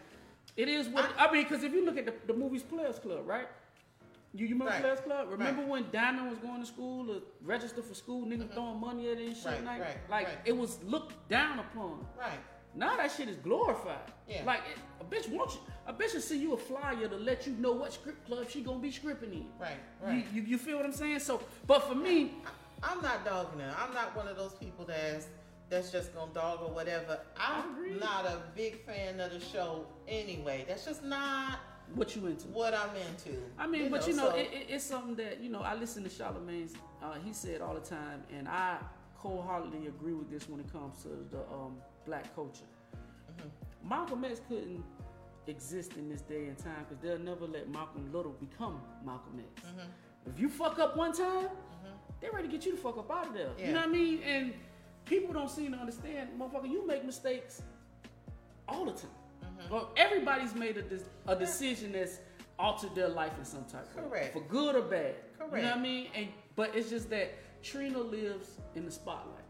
it is what I, mean. Because if you look at the, the movies Players Club, right? You, you remember Right. Players Club? Remember Right. when Diamond was going to school to register for school, niggas mm-hmm. throwing money at it and shit Right, like right, like right. it was looked down upon. Right. Now that shit is glorified. Yeah. Like it- a bitch wants you, a bitch will see you a flyer to let you know what script club she gonna be scripting in. Right. Right. You, you, you feel what I'm saying? So, but for me, I'm not dogging her. I'm not one of those people that's that's just gonna dog or whatever. I'm not a big fan of the show anyway. That's just not What you into? what I'm into. I mean, but you know, so- it, it, it's something that you know. I listen to Charlemagne's. Uh, he said all the time, and I wholeheartedly agree with this when it comes to the um, black culture. Mm-hmm. Malcolm X couldn't exist in this day and time because they'll never let Malcolm Little become Malcolm X. Mm-hmm. If you fuck up one time, they're ready to get you the fuck up out of there. You know what I mean? And people don't seem to understand, motherfucker. You make mistakes all the time. Mm-hmm. Well, everybody's made a, a decision that's altered their life in some type of way, for good or bad. You know what I mean? And but it's just that Trina lives in the spotlight.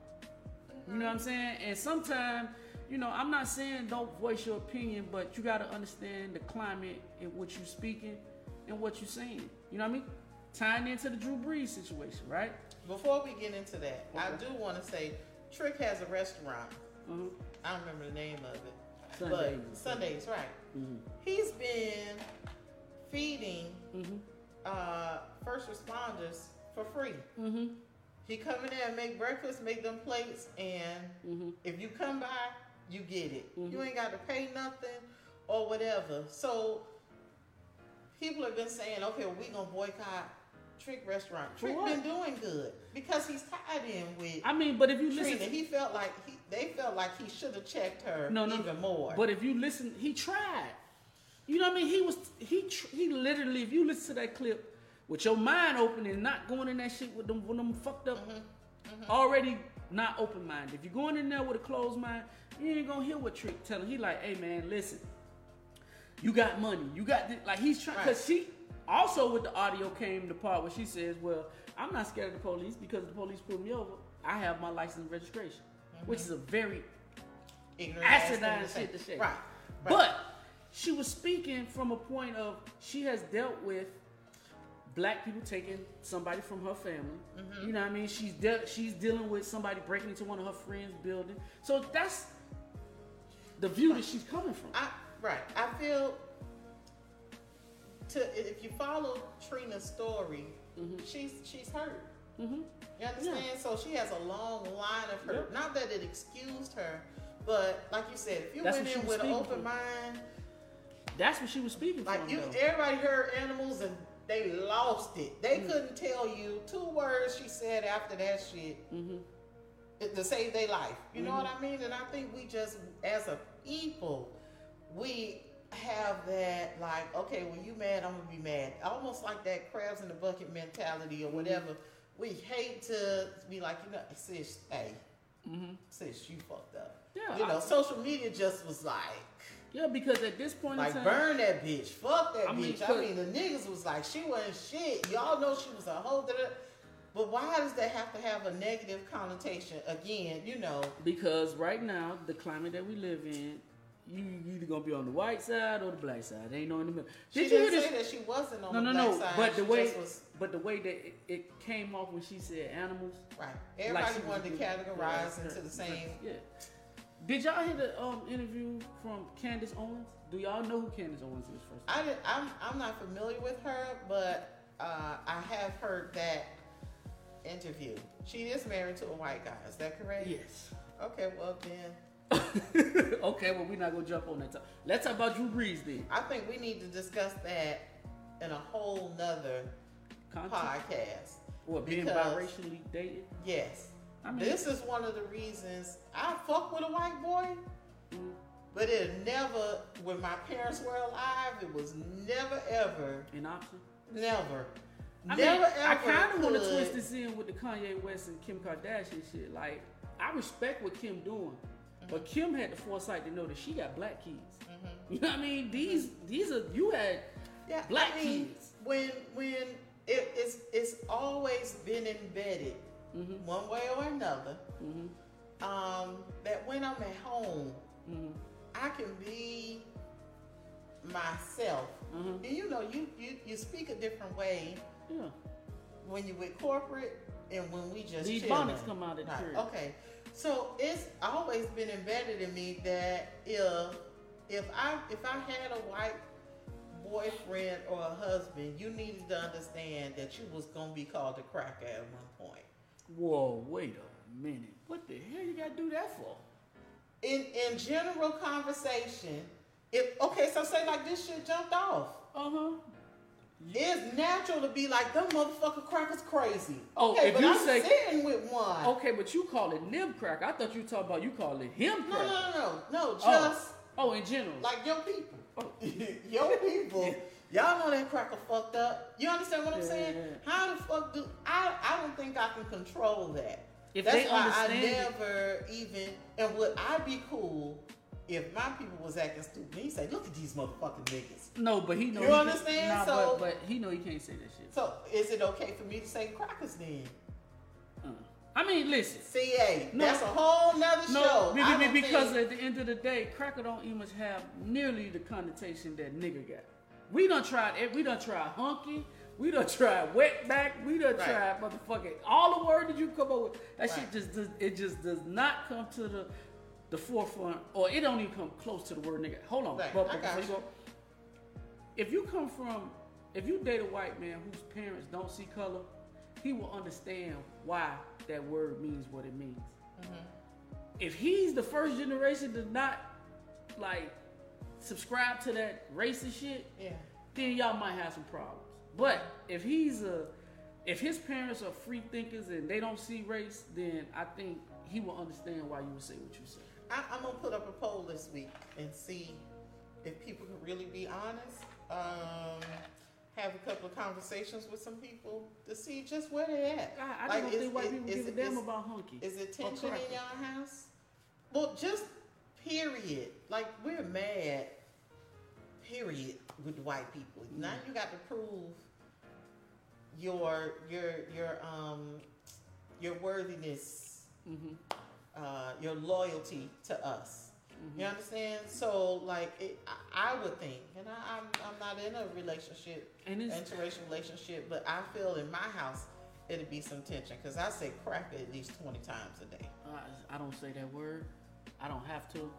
You know what I'm saying? And sometimes, you know, I'm not saying don't voice your opinion, but you got to understand the climate in which you're speaking and what you're saying. You know what I mean? Tying into the Drew Brees situation, right? Before we get into that, I do want to say Trick has a restaurant. Uh-huh. I don't remember the name of it. Sundays. But Sundays, right. Mhm. He's been feeding Mhm. uh, first responders for free. Mhm. He come in there and make breakfast, make them plates, and Mhm. if you come by, you get it. Mhm. You ain't got to pay nothing or whatever. So people have been saying, okay, well, we gonna boycott Trick Restaurant. Trick been doing good because he's tied in with I mean, but if you listen, Trina. He felt like he, they felt like he should have checked her No, no. even more. But if you listen, he tried. You know what I mean? He was he tr- he literally. If you listen to that clip with your mind open and not going in that shit with them with them fucked up, Mm-hmm. already not open minded. If you're going in there with a closed mind, you ain't gonna hear what Trick telling. He like, hey man, listen, you got money, you got this. like he's trying Right. because she also with the audio came the part where she says, well, I'm not scared of the police because the police pulled me over. I have my license and registration, which is a very Ignorant thing asinine to say. shit to say. Right. right. But she was speaking from a point of she has dealt with black people taking somebody from her family. Mm-hmm. You know what I mean? She's de- she's dealing with somebody breaking into one of her friends' building. So that's the view that she's coming from. I right. I feel to if you follow Trina's story, Mm-hmm. she's she's hurt. Mhm. You understand? So she has a long line of her. Yep. Not that it excused her, but like you said, if you That's went in with an open mind, That's what she was speaking like you, though. everybody heard animals and they lost it. They Mm. couldn't tell you two words she said after that shit Mhm. to save their life. You know what Mm-hmm. I mean? And I think we just, as a people, we have that like, okay, when you mad, I'm gonna be mad. Almost like that crabs in the bucket mentality or Mm-hmm. whatever. We hate to be like, you know, sis, hey, Mhm. sis, you fucked up. Yeah, You know, I- social media just was like, Yeah, because at this point like in time, burn that bitch, fuck that I mean, bitch. I mean, the niggas was like, she wasn't shit. Y'all know she was a hoe. da, da. But why does that have to have a negative connotation? Again, you know, because right now the climate that we live in, you either gonna be on the white side or the black side. There ain't no in the middle. She Did you didn't this? say that she wasn't on No, the no, black no. side. But the way, was but the way that it, it came off when she said animals, right. Everybody she was wanted to categorize into the same. Yeah. Did y'all hear the um, interview from Candace Owens? Do y'all know who Candace Owens is first? I did, I'm I'm not familiar with her, but uh, I have heard that interview. She is married to a white guy. Is that correct? Yes. Okay. Well then, <laughs> okay, well we're not gonna jump on that. Top. Let's talk about Drew Brees then. I think we need to discuss that in a whole nother Content. podcast. What being because- biracially dated? Yes. I mean, This is one of the reasons I fuck with a white boy, Mm, but it never, when my parents were alive, it was never ever, an option. never, I never mean, ever. I kind of want to twist this in with the Kanye West and Kim Kardashian shit. Like, I respect what Kim doing, but Kim had the foresight to know that she got black kids. You know what I mean? These these are you had Yeah, black I mean, kids. when when it, it's it's always been embedded Mm-hmm. one way or another. Um, that when I'm at home, Mm-hmm. I can be myself. Mhm. And you know, you, you you speak a different way Yeah. when you with corporate and when we just These bonnets come out at the Right. Okay, so it's always been embedded in me that if if I if I had a white boyfriend or a husband, you needed to understand that you was gonna be called a cracker at one point. Whoa, wait a minute. What the hell you gotta do that for? In in general conversation, if okay, so say like this shit jumped off. Uh huh. It's natural to be like, them motherfucker crackers crazy. Oh, okay, if but you I'm say- sitting with one. Okay, but you call it nib crack. I thought you talking about you call it him No, crack. no, no, no, no. Oh. Just Oh, in general. like your people. Oh. <laughs> your people. <laughs> Y'all know that cracker fucked up. You understand what I'm Yeah, saying? How the fuck do I? I don't think I can control that. If That's they why I understand it- never even. And would I be cool if my people was acting stupid? He say, "Look at these motherfucking niggas." No, but he know. You he understand? Nah, So- but, but he know he can't say that shit. So is it okay for me to say crackers then? Uh. I mean, listen. CA. No. That's a whole nother No, show. I because think- at the end of the day, cracker don't even have nearly the connotation that nigga got. We done tried it. We done tried hunky. We done tried wetback. We done Right. tried motherfucking all the word that you come up with. That Right. shit just does. It just does not come to the the forefront, or it don't even come close to the word nigga. Hold on, Right, but, I got before you you. go, if you come from, if you date a white man whose parents don't see color, he will understand why that word means what it means. Mm-hmm. If he's the first generation to not like subscribe to that racist shit, yeah. then y'all might have some problems. But if he's a, if his parents are free thinkers and they don't see race, then I think he will understand why you would say what you say. I, I'm gonna put up a poll this week and see if people can really be honest. Um, have a couple of conversations with some people to see just where they at. God, I Like, don't is- think white people is give a damn about hunky. Is it tension in your house? Well, just period. Like we're mad. Period with the white people. Mm. Now you got to prove your your your um your worthiness, Mhm. uh, your loyalty to us. Mm-hmm. You understand? So like it, I, I would think, and I, I'm I'm not in a relationship, And interracial relationship, but I feel in my house it'd be some tension because I say cracker at least twenty times a day. I, I don't say that word. I don't have to.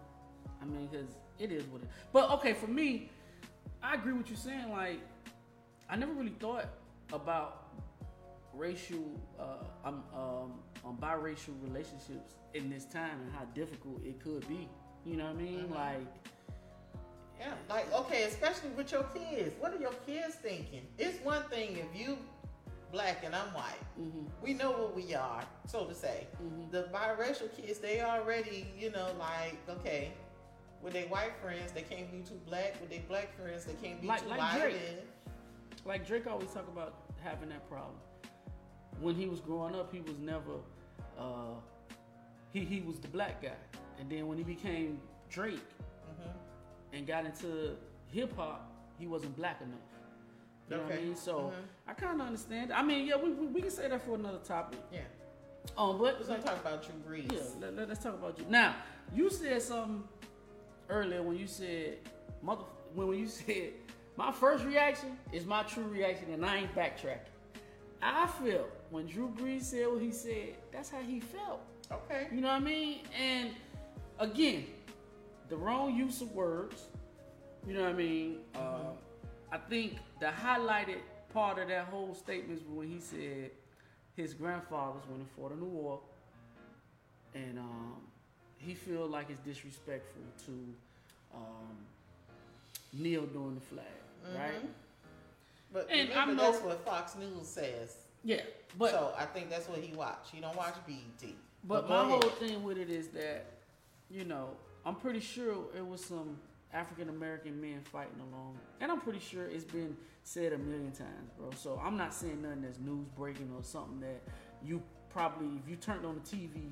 I mean, because it is what it. But okay, for me, I agree with you saying. Like, I never really thought about racial, uh, um, um, um, biracial relationships in this time and how difficult it could be. You know what I mean? Mhm. Like, Yeah, like okay, especially with your kids. What are your kids thinking? It's one thing if you black and I'm white. mhm, We know what we are, so to say. mhm. The biracial kids, they already, you know, like okay, with their white friends, they can't be too black. With their black friends, they can't be Like- too like white. Drake. like Drake always talk about having that problem. When he was growing up, he was never uh, he he was the black guy, and then when he became Drake Mhm. and got into hip hop, he wasn't black enough. You know what I mean? So Mhm. I kind of understand. I mean, yeah, we, we, we can say that for another topic. Yeah, Um, but we're gonna talk about Drew Brees. yeah, let, us talk about you. Now, you said something earlier when you said mother when, when you <laughs> said my first reaction is my true reaction and I ain't backtracking. I felt when Drew Brees said what he said, that's how he felt. Okay. You know what I mean? And again, the wrong use of words. You know what I mean? Uh, I think the highlighted part of that whole statement is when he said his grandfathers went and fought in the war, and um, he feel like it's disrespectful to um, kneel during the flag, right? Mhm. But And remember, know- that's what Fox News says. Yeah, but so I think that's what he watched. He don't watch BET. But go my whole thing with it is that, you know, I'm pretty sure it was some African American men fighting along, and I'm pretty sure it's been said a million times, bro. So I'm not saying nothing that's news breaking or something that you probably, if you turned on the TV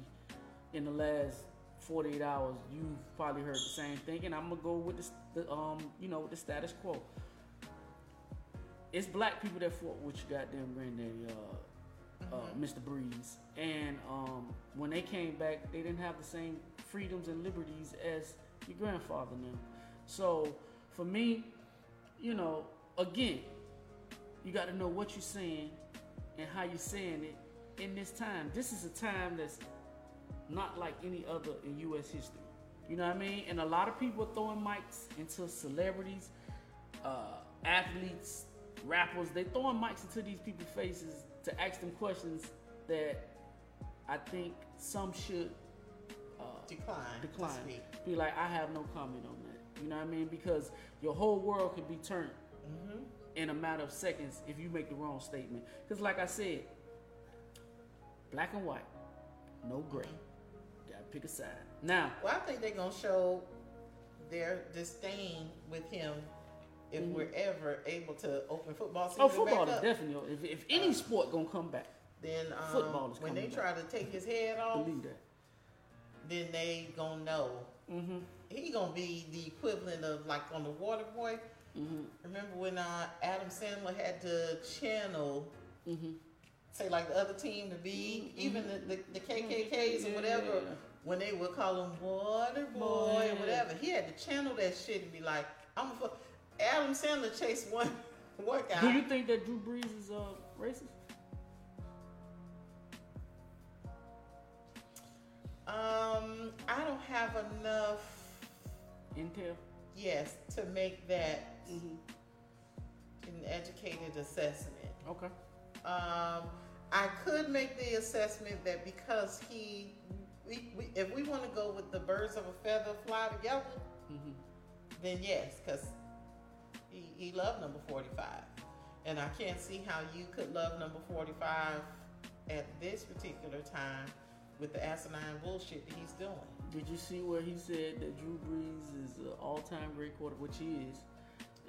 in the last 48 hours, you've probably heard the same thing. And I'm gonna go with the, the um, you know, the status quo. It's black people that fought with your goddamn granddaddy, uh, uh, Mr. Brees. And um, when they came back, they didn't have the same freedoms and liberties as your grandfather now. So for me, you know, again, you got to know what you're saying and how you're saying it in this time. This is a time that's not like any other in U.S. history. You know what I mean? And a lot of people are throwing mics into celebrities, uh, athletes, rappers. They throwing mics into these people's faces to ask them questions that I think some should decline. decline. speak. Be like, I have no comment on that. You know what I mean? Because your whole world could be turned Mm-hmm. in a matter of seconds if you make the wrong statement. Because, like I said, black and white, no gray. Gotta pick a side. Now, Well, I think they're gonna show their disdain with him if we're ever able to open football season oh, football back is definitely. If, if any sport gonna come back, then um, football is when they coming try to take his head off, believe that. then they gonna know Mm-hmm. he gonna be the equivalent of like on the Water Boy. Mm-hmm. Remember when uh, Adam Sandler had to channel, Mm-hmm. say like the other team to be, even the, the, the KKKs or whatever, when they would call him Water Boy Boy. or whatever, he had to channel that shit and be like, I'm a fuck. Adam Sandler chased one <laughs> one guy. Do you think that Drew Brees is uh, racist? um, I don't have enough, Intel. yes, to make that Mm-hmm. an educated assessment. Okay. Um, I could make the assessment that because he, we, we, if we want to go with the birds of a feather fly together, Mm-hmm. then yes, because he, he loved number 45. And I can't see how you could love number 45 at this particular time with the asinine bullshit that he's doing. Did you see where he said that Drew Brees is an all-time great quarter, which he is,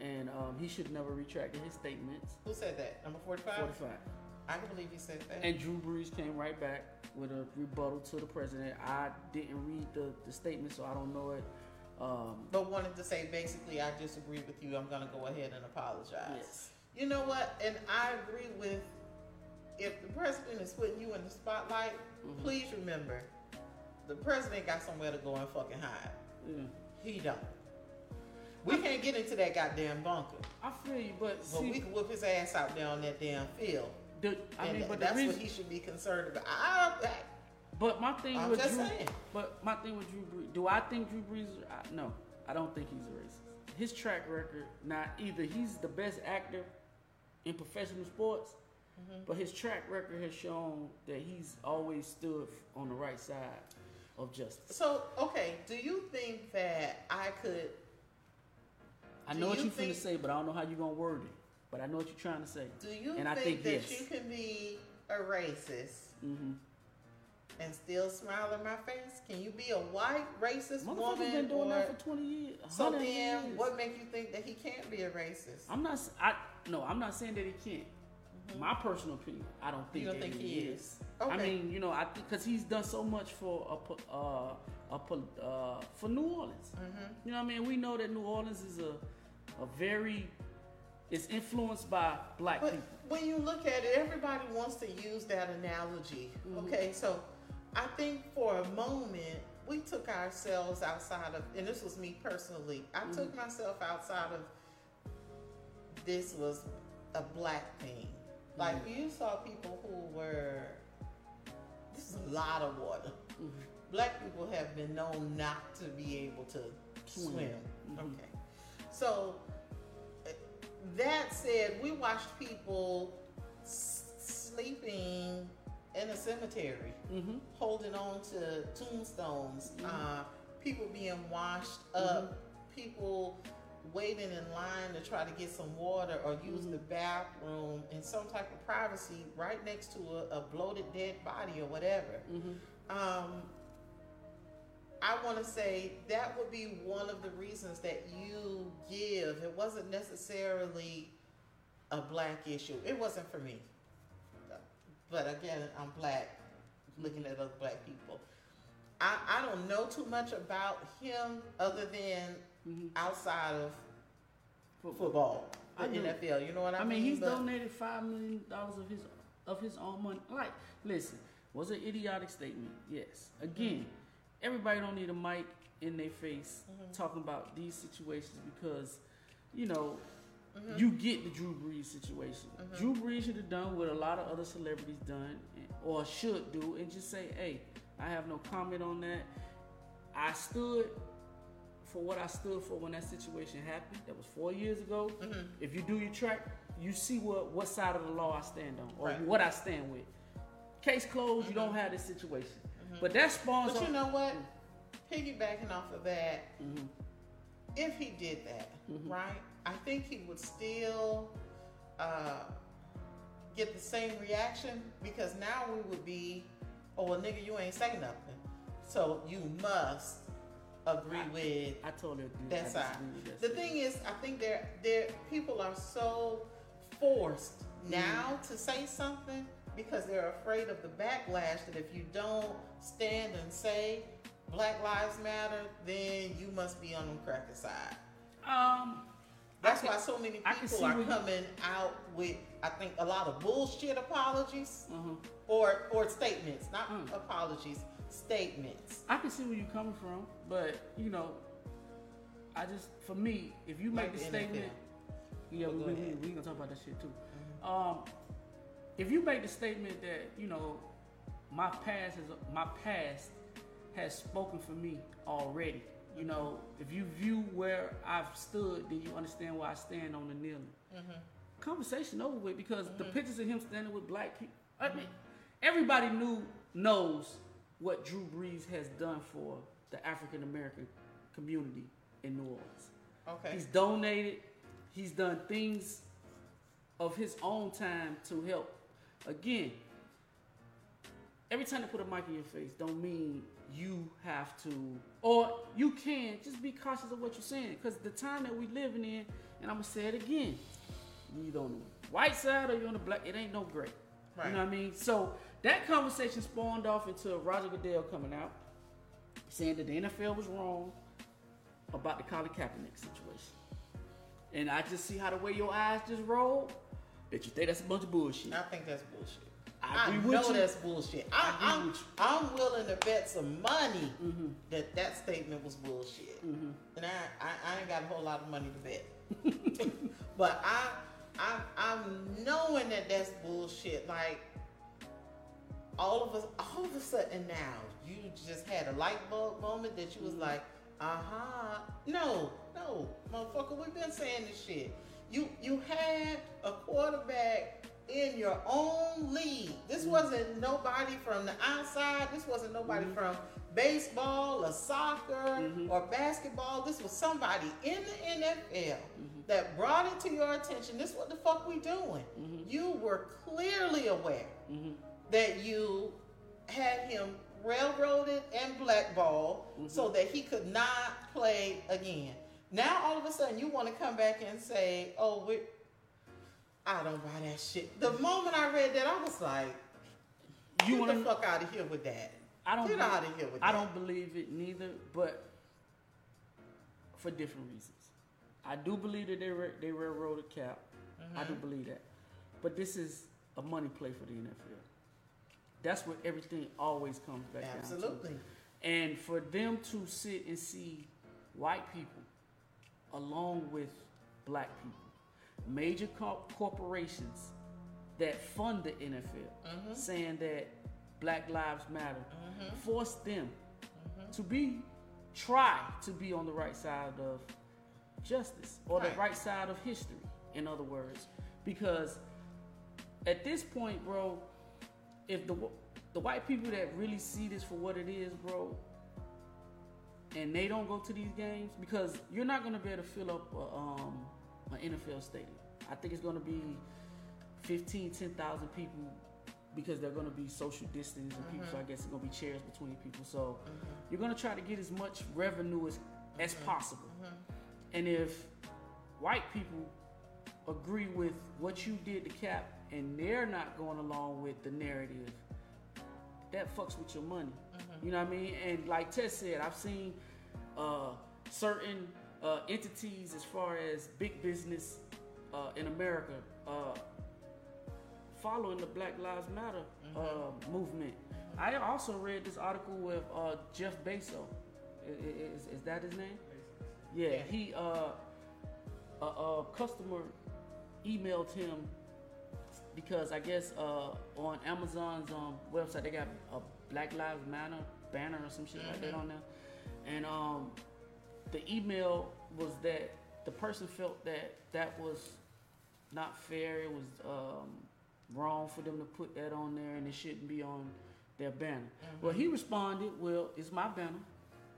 and um, he should never retract his statements. Who said that? Number 45? 45. I can believe he said that. And Drew Brees came right back with a rebuttal to the president. I didn't read the, the statement, so I don't know it. Um, but wanted to say basically, I disagree with you. I'm going to go ahead and apologize. yes. You know what? And I agree with if the president is putting you in the spotlight, Mhm. please remember the president got somewhere to go and fucking hide. Yeah. He don't. We can't get into that goddamn bunker. I feel you, but But see, we can whip his ass out there on that damn field. the, I and mean, but that's reason, what he should be concerned about. I, but my thing I'm with Drew, saying. but my thing with Drew Brees, do I think Drew Brees? is- I, no, I don't think he's a racist. His track record, not either he's the best actor in professional sports, Mm-hmm. but his track record has shown that he's always stood on the right side of justice. So, okay, do you think that I could I know what you you're finna think- say, but I don't know how you're gonna word it. But I know what you're trying to say. do you And I think, think that yes. you can be a racist Mm-hmm. And still smile in my face? Can you be a white racist Motherfuckers woman? been doing or, that for 20 years. so 100 then, years. what make you think that he can't be a racist? I'm not. I no. I'm not saying that he can't. My personal opinion, I don't think Mm-hmm. You don't think he, is. is? I mean, you know, I think because he's done so much for a, uh, a uh, for New Orleans. Mm-hmm. You know, what I mean, we know that New Orleans is a a very it's influenced by black But people. when you look at it, everybody wants to use that analogy. Mhm. Okay, so I think for a moment we took ourselves outside of, and this was me personally. I Mm-hmm. took myself outside of. This was a black thing. Like Mm-hmm. you saw people who were. This is a lot of water. Mhm. Black people have been known not to be able to Swim. Mhm. Okay. So that said, we watched people s- sleeping in a cemetery, Mm-hmm. holding on to tombstones, Mhm. uh, people being washed up, people waiting in line to try to get some water or use the bathroom in some type of privacy right next to a, a bloated dead body or whatever. Mm-hmm. Um, I want to say that would be one of the reasons that you give. It wasn't necessarily a black issue. It wasn't for me. But again, I'm black, looking at other black people. I, I don't know too much about him other than Mm-hmm. outside of football, the. NFL. You know what I, mean? I mean, he's But- donated five million dollars of his of his own money. Like, listen, was an idiotic statement. Yes. Again, everybody don't need a mic in their face Mhm. talking about these situations because, you know, Mhm. you get the Drew Brees situation. Mhm. Drew Brees should have done what a lot of other celebrities done or should do and just say, "Hey, I have no comment on that. I stood for what I stood for when that situation happened. That was four years ago. Mhm. If you do your track, you see what what side of the law I stand on or Right. what I stand with. Case closed. You don't have this situation. But that spawns. But you know what? piggybacking off of that, if he did that, right, I think he would still uh, get the same reaction because now we would be, oh, well, nigga, you ain't saying nothing. So you must agree I- with I totally agree. That's I side. disagree with that The side. thing is, I think there there people are so forced now to say something because they're afraid of the backlash that if you don't stand and say Black Lives Matter, then you must be on the cracker side. Um, That's why so many people are coming out with, I think, a lot of bullshit apologies uh-huh. or or statements, not Mm. apologies, statements. I can see where you're coming from, but you know, I just for me, if you make Like the the statement, yeah, Well, we, we, gonna talk about that shit too. Um, if you make the statement that you know my past is my past has spoken for me already. You know, if you view where I've stood, then you understand where I stand on the kneeling. Mm-hmm. Conversation over with because the mm-hmm. pictures of him standing with black people. I mean, everybody knew knows what Drew Brees has done for the African American community in New Orleans. Okay. He's donated. He's done things of his own time to help. Again, every time they put a mic in your face, don't mean you have to, or you can. Just be cautious of what you're saying, because the time that we're living in, and I'm gonna say it again, you either on the white side or you're on the black. It ain't no gray. Right. You know what I mean? So that conversation spawned off into Roger Goodell coming out, saying that the NFL was wrong about the Colin Kaepernick situation. And I just see how the way your eyes just roll, that you think that's a bunch of bullshit. I think that's bullshit. I I, know you. that's bullshit. I, I. I'm willing to bet some money Mm-hmm. that that statement was bullshit. And I, I, I ain't got a whole lot of money to bet. <laughs> but I, I, I'm knowing that that's bullshit. Like, all of us, all of a sudden now, you just had a light bulb moment that you was Mm-hmm. like, uh-huh. No, no, motherfucker, we've been saying this shit. You you had a quarterback in your own league. This Mm-hmm. wasn't nobody from the outside. This wasn't nobody from baseball or soccer Mm-hmm. or basketball. This was somebody in the NFL Mm-hmm. that brought it to your attention. This is what the fuck we doing. Mm-hmm. You were clearly aware that you had him railroaded and blackballed so that he could not play again. Now all of a sudden you want to come back and say, "Oh, we I don't buy that shit." The moment I read that, I was like, You "Get wanna- the fuck out of here with that." I don't get be- out of here with I that. I don't believe it neither, but for different reasons. I do believe that they ra- they railroaded cap. I Mm-hmm. do believe that, but this is a money play for the NFL. That's what everything always comes back down to. Absolutely. And for them to sit and see white people along with black people, major co- corporations that fund the NFL, mm-hmm. saying that Black Lives Matter, mm-hmm. force them mm-hmm. to be try to be on the right side of justice or the Right. right side of history. In other words, because at this point, bro, if the the white people that really see this for what it is, bro, and they don't go to these games because you're not going to be able to fill up a, um, an NFL stadium. I think it's going to be 15, 10,000 people because they're going to be social distance and people. So I mm-hmm. guess it's going to be chairs between people. So mm-hmm. you're going to try to get as much revenue as, as mm-hmm. possible. And if white people agree with what you did to Cap and they're not going along with the narrative, that fucks with your money. You know what I mean? And like Ted said, I've seen uh, certain uh, entities as far as big business uh, in America uh, following the Black Lives Matter uh, movement. I also read this article with uh, Jeff Bezos. Is, is that his name? Yeah, he uh, a, a customer emailed him because I guess uh, on Amazon's um, website they got a Black Lives Matter banner or some shit like that on there, and um, the email was that the person felt that that was not fair. It was um, wrong for them to put that on there, and it shouldn't be on their banner. Well, he responded, "Well, it's my banner.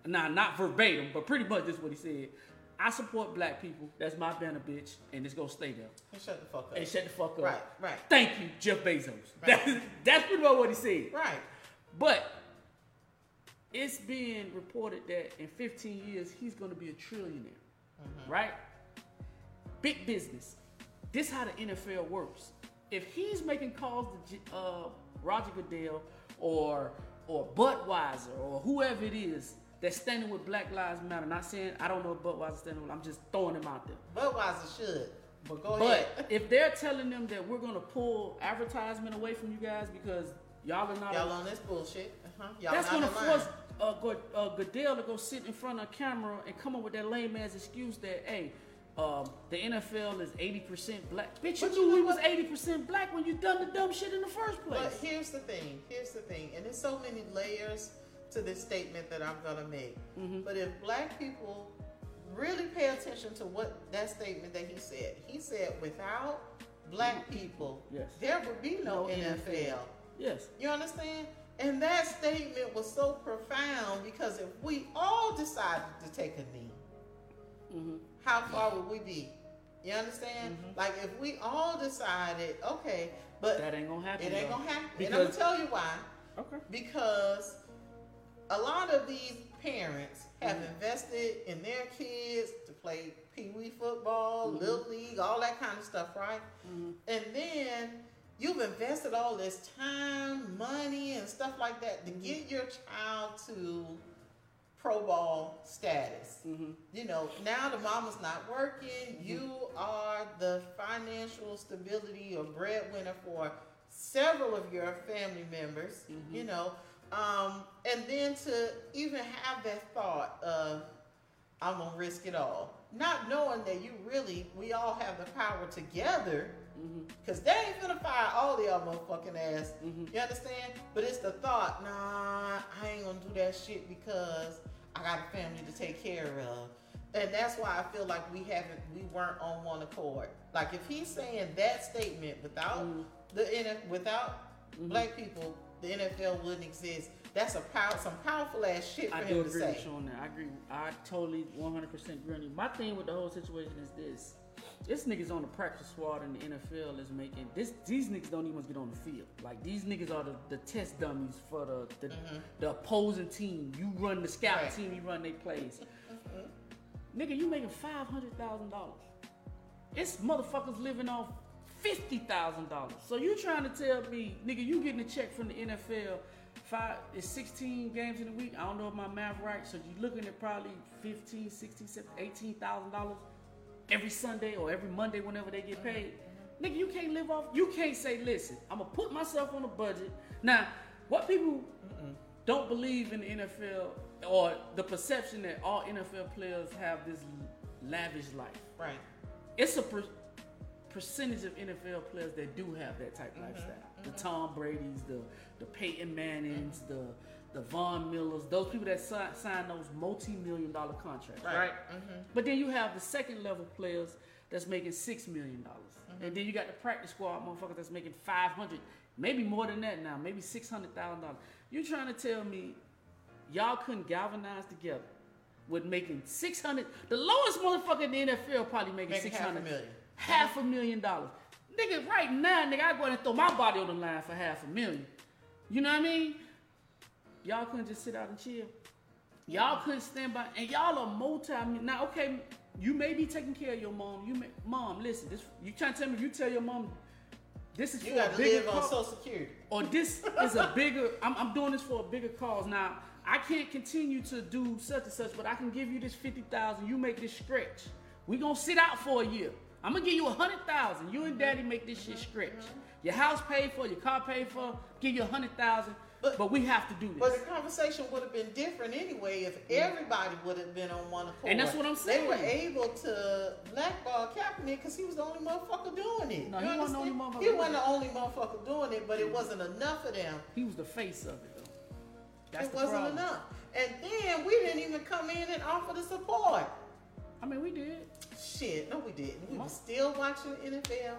Nah, not verbatim, but pretty much this is what he said. I support black people. That's my banner, bitch, and it's gonna stay there. And shut the fuck up. And shut the fuck up. Right, right. Thank you, Jeff Bezos. Right. That's, <laughs> that's pretty much what he said. Right. But it's being reported that in 15 years he's going to be a trillionaire, right? Big business. This how the NFL works. If he's making calls to uh, Roger Goodell or or Budweiser or whoever it is that's standing with Black Lives Matter, not saying I don't know if Budweiser standing with, I'm just throwing them out there. Budweiser should. But go ahead. But if they're telling them that we're gonna pull advertisement away from you guys because y'all are not Y'all on this bullshit. Uh-huh. Y'all that's gonna force uh, Go- uh, Goodell to go sit in front of a camera and come up with that lame ass excuse that, hey, um, the NFL is 80% black. Bitch, you But knew we was 80% black when you done the dumb shit in the first place. But here's the thing. Here's the thing. And there's so many layers to this statement that I'm gonna make. Mm-hmm. But if black people really pay attention to what that statement that he said, he said without black people, Yes. there would be no, No NFL. NFL. yes. You understand? And that statement was so profound because if we all decided to take a knee, Mm-hmm. how far would we be? You understand? Like if we all decided, okay, but That ain't gonna happen. it ain't though. gonna happen. and I'm gonna tell you why. Okay. Because a lot of these parents have Mm-hmm. invested in their kids to play pee wee football, Mm-hmm. little league, all that kind of stuff, right? And then you've invested all this time, money, and stuff like that to Mm-hmm. get your child to pro ball status. Mm-hmm. You know, now the mama's not working. You are the financial stability or breadwinner for several of your family members. You know, um, and then to even have that thought of, I'm gonna risk it all, not knowing that you really, we all have the power together. Mm-hmm. Cause they ain't gonna fire all the y'all motherfucking ass. Mm-hmm. You understand? But it's the thought, nah, I ain't gonna do that shit because I got a family to take care of. And that's why I feel like we haven't, we weren't on one accord. Like if he's saying that statement without mm-hmm. the NF, without black people, the NFL wouldn't exist. That's a power, some powerful ass shit for I him do to agree say. with you on that. I agree. I totally 100% agree on you. My thing with the whole situation is this. This niggas on the practice squad in the NFL is making this. These niggas don't even get on the field. Like these niggas are the, the test dummies for the the, the opposing team. You run the scout Mm-hmm. Right. team. You run their plays. Nigga, you making five hundred thousand dollars. It's motherfuckers living off fifty thousand dollars. So you trying to tell me, nigga, you getting a check from the NFL? Five it's sixteen games in a week. I don't know if my math right. So you looking at probably 15, 16, 17, 18 thousand dollars every Sunday or every Monday whenever they get paid. Nigga, you can't live off. You can't say, listen, I'm gonna put myself on a budget. Now, what people don't believe in the NFL or the perception that all NFL players have this lavish life. Right. It's a per- percentage of NFL players that do have that type of lifestyle. The mm-hmm. Tom Brady's, the the Peyton Mannings, the the Von Millers, those people that si- sign those multi-million dollar contracts, right? Right. Mm-hmm. But then you have the second level players that's making six million dollars, mm-hmm. and then you got the practice squad motherfuckers that's making five hundred, maybe more than that now, maybe six hundred thousand dollars. You trying to tell me y'all couldn't galvanize together with making six hundred? The lowest motherfucker in the NFL probably making six hundred million, half a hundred million. half a million dollars. Nigga, right now, nigga, I go and throw my body on the line for half a million. You know what I mean? Y'all couldn't just sit out and chill. Y'all couldn't stand by, and y'all are multi. Now, okay, you may be taking care of your mom. You may, mom, listen. This you trying to tell me? You tell your mom this is You for a got to bigger live on Social Security. or this is a bigger. I'm, I'm doing this for a bigger cause. Now, I can't continue to do such and such, but I can give you this fifty thousand. You make this stretch. We gonna sit out for a year. I'm gonna give you a hundred thousand. You and daddy make this shit mm-hmm. stretch. Your house paid for, your car paid for. Give you a hundred thousand. But- But, we have to do this. But the conversation would have been different anyway if everybody would have been on one accord. And that's what I'm saying. They were able to blackball Kaepernick because he was the only motherfucker doing it. No, You he wasn't the only motherfucker He doing wasn't it. the only motherfucker doing it, but it wasn't enough of them. he was the face of it, though. That's it wasn't problem. enough. And then we didn't even come in and offer the support. I mean, we did. Shit, no, we didn't. We were still watching NFL.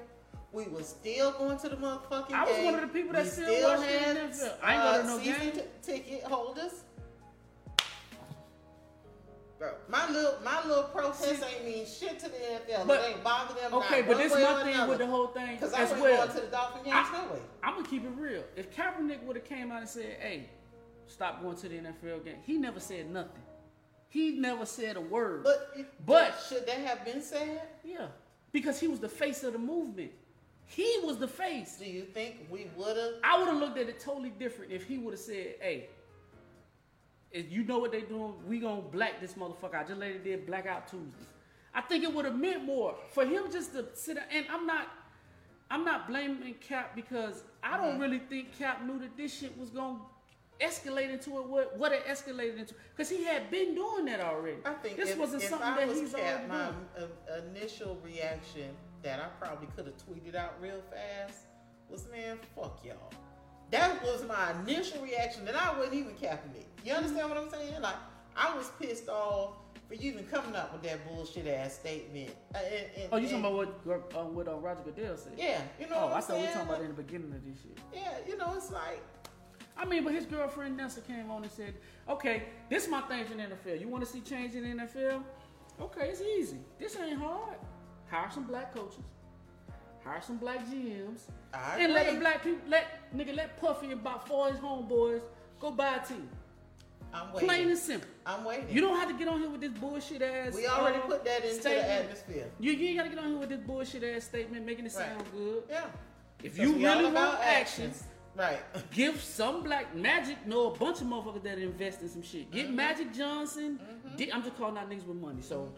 We was still going to the motherfucking I was game. one of the people that We still watched the had, NFL. I ain't to uh, no season game. t- ticket holders. Bro, my little my little protest ain't mean shit to the NFL. But- it ain't bother them. Okay, but this my thing another. with the whole thing Cause I as well. going to the Dolphin games I- no way. I'm gonna keep it real. If Kaepernick would have came out and said, "Hey, stop going to the NFL game," he never said nothing. He never said a word. But But- should that have been said? yeah, because he was the face of the movement. He was the face. Do you think we would have? I would have looked at it totally different if he would have said, "Hey, if you know what they doing, we gonna black this motherfucker out." Just like they did Blackout Tuesday. I think it would have meant more for him just to sit. there- And I'm not, I'm not blaming Cap because I don't Mhm. really think Cap knew that this shit was gonna escalate into it. What what it escalated into? Because he had been doing that already. I think this if, wasn't if something I that was he's Cap, already my doing. initial reaction that I probably could have tweeted out real fast was, "Man, fuck y'all." That was my initial reaction, and I wasn't even capping it. You understand what I'm saying? Like I was pissed off for you even coming up with that bullshit ass statement. Uh, and- and- Oh, you talking about what uh, what uh, Roger Goodell said? Yeah, you know Oh, I thought we were talking about in the beginning of this shit. Yeah, you know, it's like I mean, but his girlfriend Nessa came on and said, "Okay, this is my thing for the NFL. You want to see change in the NFL? Okay, it's easy. This ain't hard. Hire some black coaches, hire some black GMs, I and let the black people let nigga let Puffy and about four of his homeboys go buy a team. I'm waiting. Plain and simple. I'm waiting. You don't have to get on here with this bullshit ass. we already uh, put that into the atmosphere. You, you ain't got to get on here with this bullshit ass statement, making it Right. sound good. Yeah. If you really about want actions, Right. <laughs> give some black magic know a bunch of motherfuckers that invest in some shit. Get Mm-hmm. Magic Johnson. Di- I'm just calling out niggas with money. So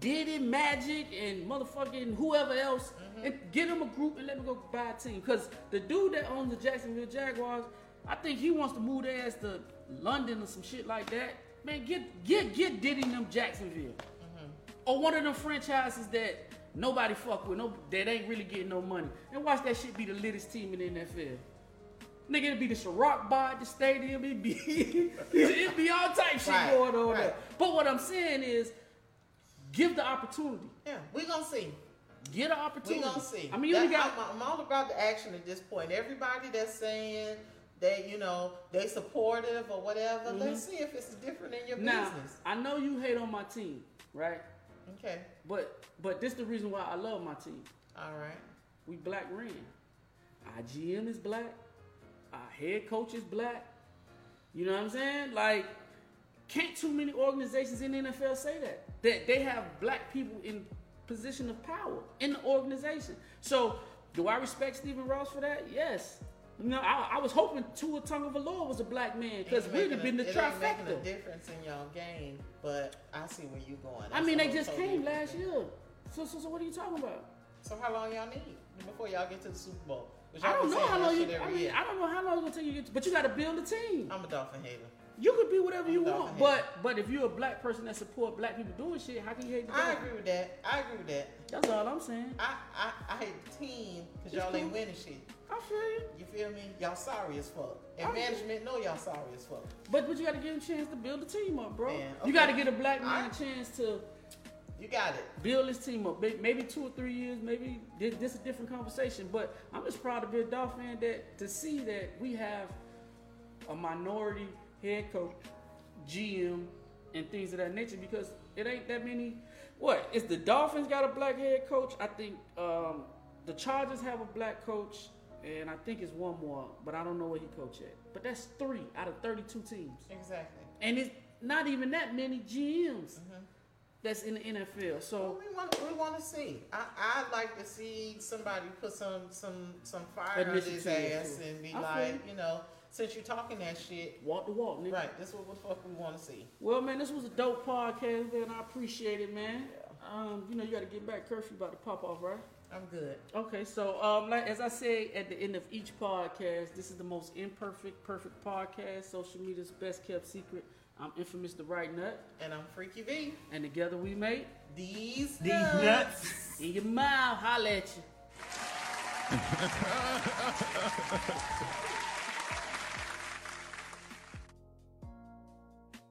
Diddy, Magic, and motherfucking whoever else, Mm-hmm. and get them a group and let them go buy a team. Cause the dude that owns the Jacksonville Jaguars, I think he wants to move their ass to London or some shit like that. Man, get get get Diddy them Jacksonville. Mm-hmm. Or one of them franchises that nobody fuck with, no, that ain't really getting no money. And watch that shit be the littest team in the NFL. Nigga, it'd be the Ciroc bar at the stadium. It'd be, <laughs> it'd be all type shit Right, going on right. there. But what I'm saying is, give the opportunity. Yeah, we're gonna see. Get an opportunity. We opportunity. gonna see. I mean, you got. I'm, I'm all about the action at this point. Everybody that's saying that you know they supportive or whatever, let's see if it's different in your Mm-hmm. Now, business. I know you hate on my team, right? Okay, But but this the reason why I love my team. all right. We black ran. Our GM is black. Our head coach is black. You know what I'm saying? Like, can't too many organizations in the NFL say that. That they have black people in position of power in the organization. So, do I respect Stephen Ross for that? Yes. You know, I, I was hoping Tua Tagovailoa was a black man because we'd have been the it ain't making trifecta. a difference in y'all game, but I see where you're going. I mean, they just came last year. So, so, so what are you talking about? So how long y'all need before y'all get to the Super Bowl? I don't know how long you. I mean, year. I don't know how long it's gonna take you, to but you got to build a team. I'm a Dolphin hater. You could be whatever you I'm want, Dolphin but but if you're a black person that support black people doing shit, how can you hate the team? I Dolphins? agree with that. I agree with that. That's all I'm saying. I I, I hate the team because y'all ain't winning shit. I feel you, You feel me? Y'all sorry as fuck. And I- management know y'all sorry as fuck. but but you got to give them a chance to build a team up, bro. Man, You got to okay. get a black man I- a chance to You got it. build his team up. Maybe two or three years, maybe this, this is a different conversation. But I'm just proud to be a Dolphin that to see that we have a minority head coach, GM, and things of that nature because it ain't that many. What is the Dolphins got a black head coach? I think um, the Chargers have a black coach, and I think it's one more, but I don't know where he coach at. But that's three out of 32 teams, Exactly. and it's not even that many GMs that's in the NFL. So. We want we want to see. I I'd like to see somebody put some some some fire on his ass and be I like, you know, since you're talking that shit, Walk the walk, nigga. right? This is what the fuck we want to see. Well, man, this was a dope podcast, man. I appreciate it, man. Um, you know, you got to get back. Curfew about to pop off, right? I'm good. Okay, so um, like as I say at the end of each podcast, this is the most imperfect, perfect podcast. Social media's best kept secret. I'm infamous the right nut, And I'm Freaky V. and together we make These these nuts in your mouth. Holla at you. <laughs>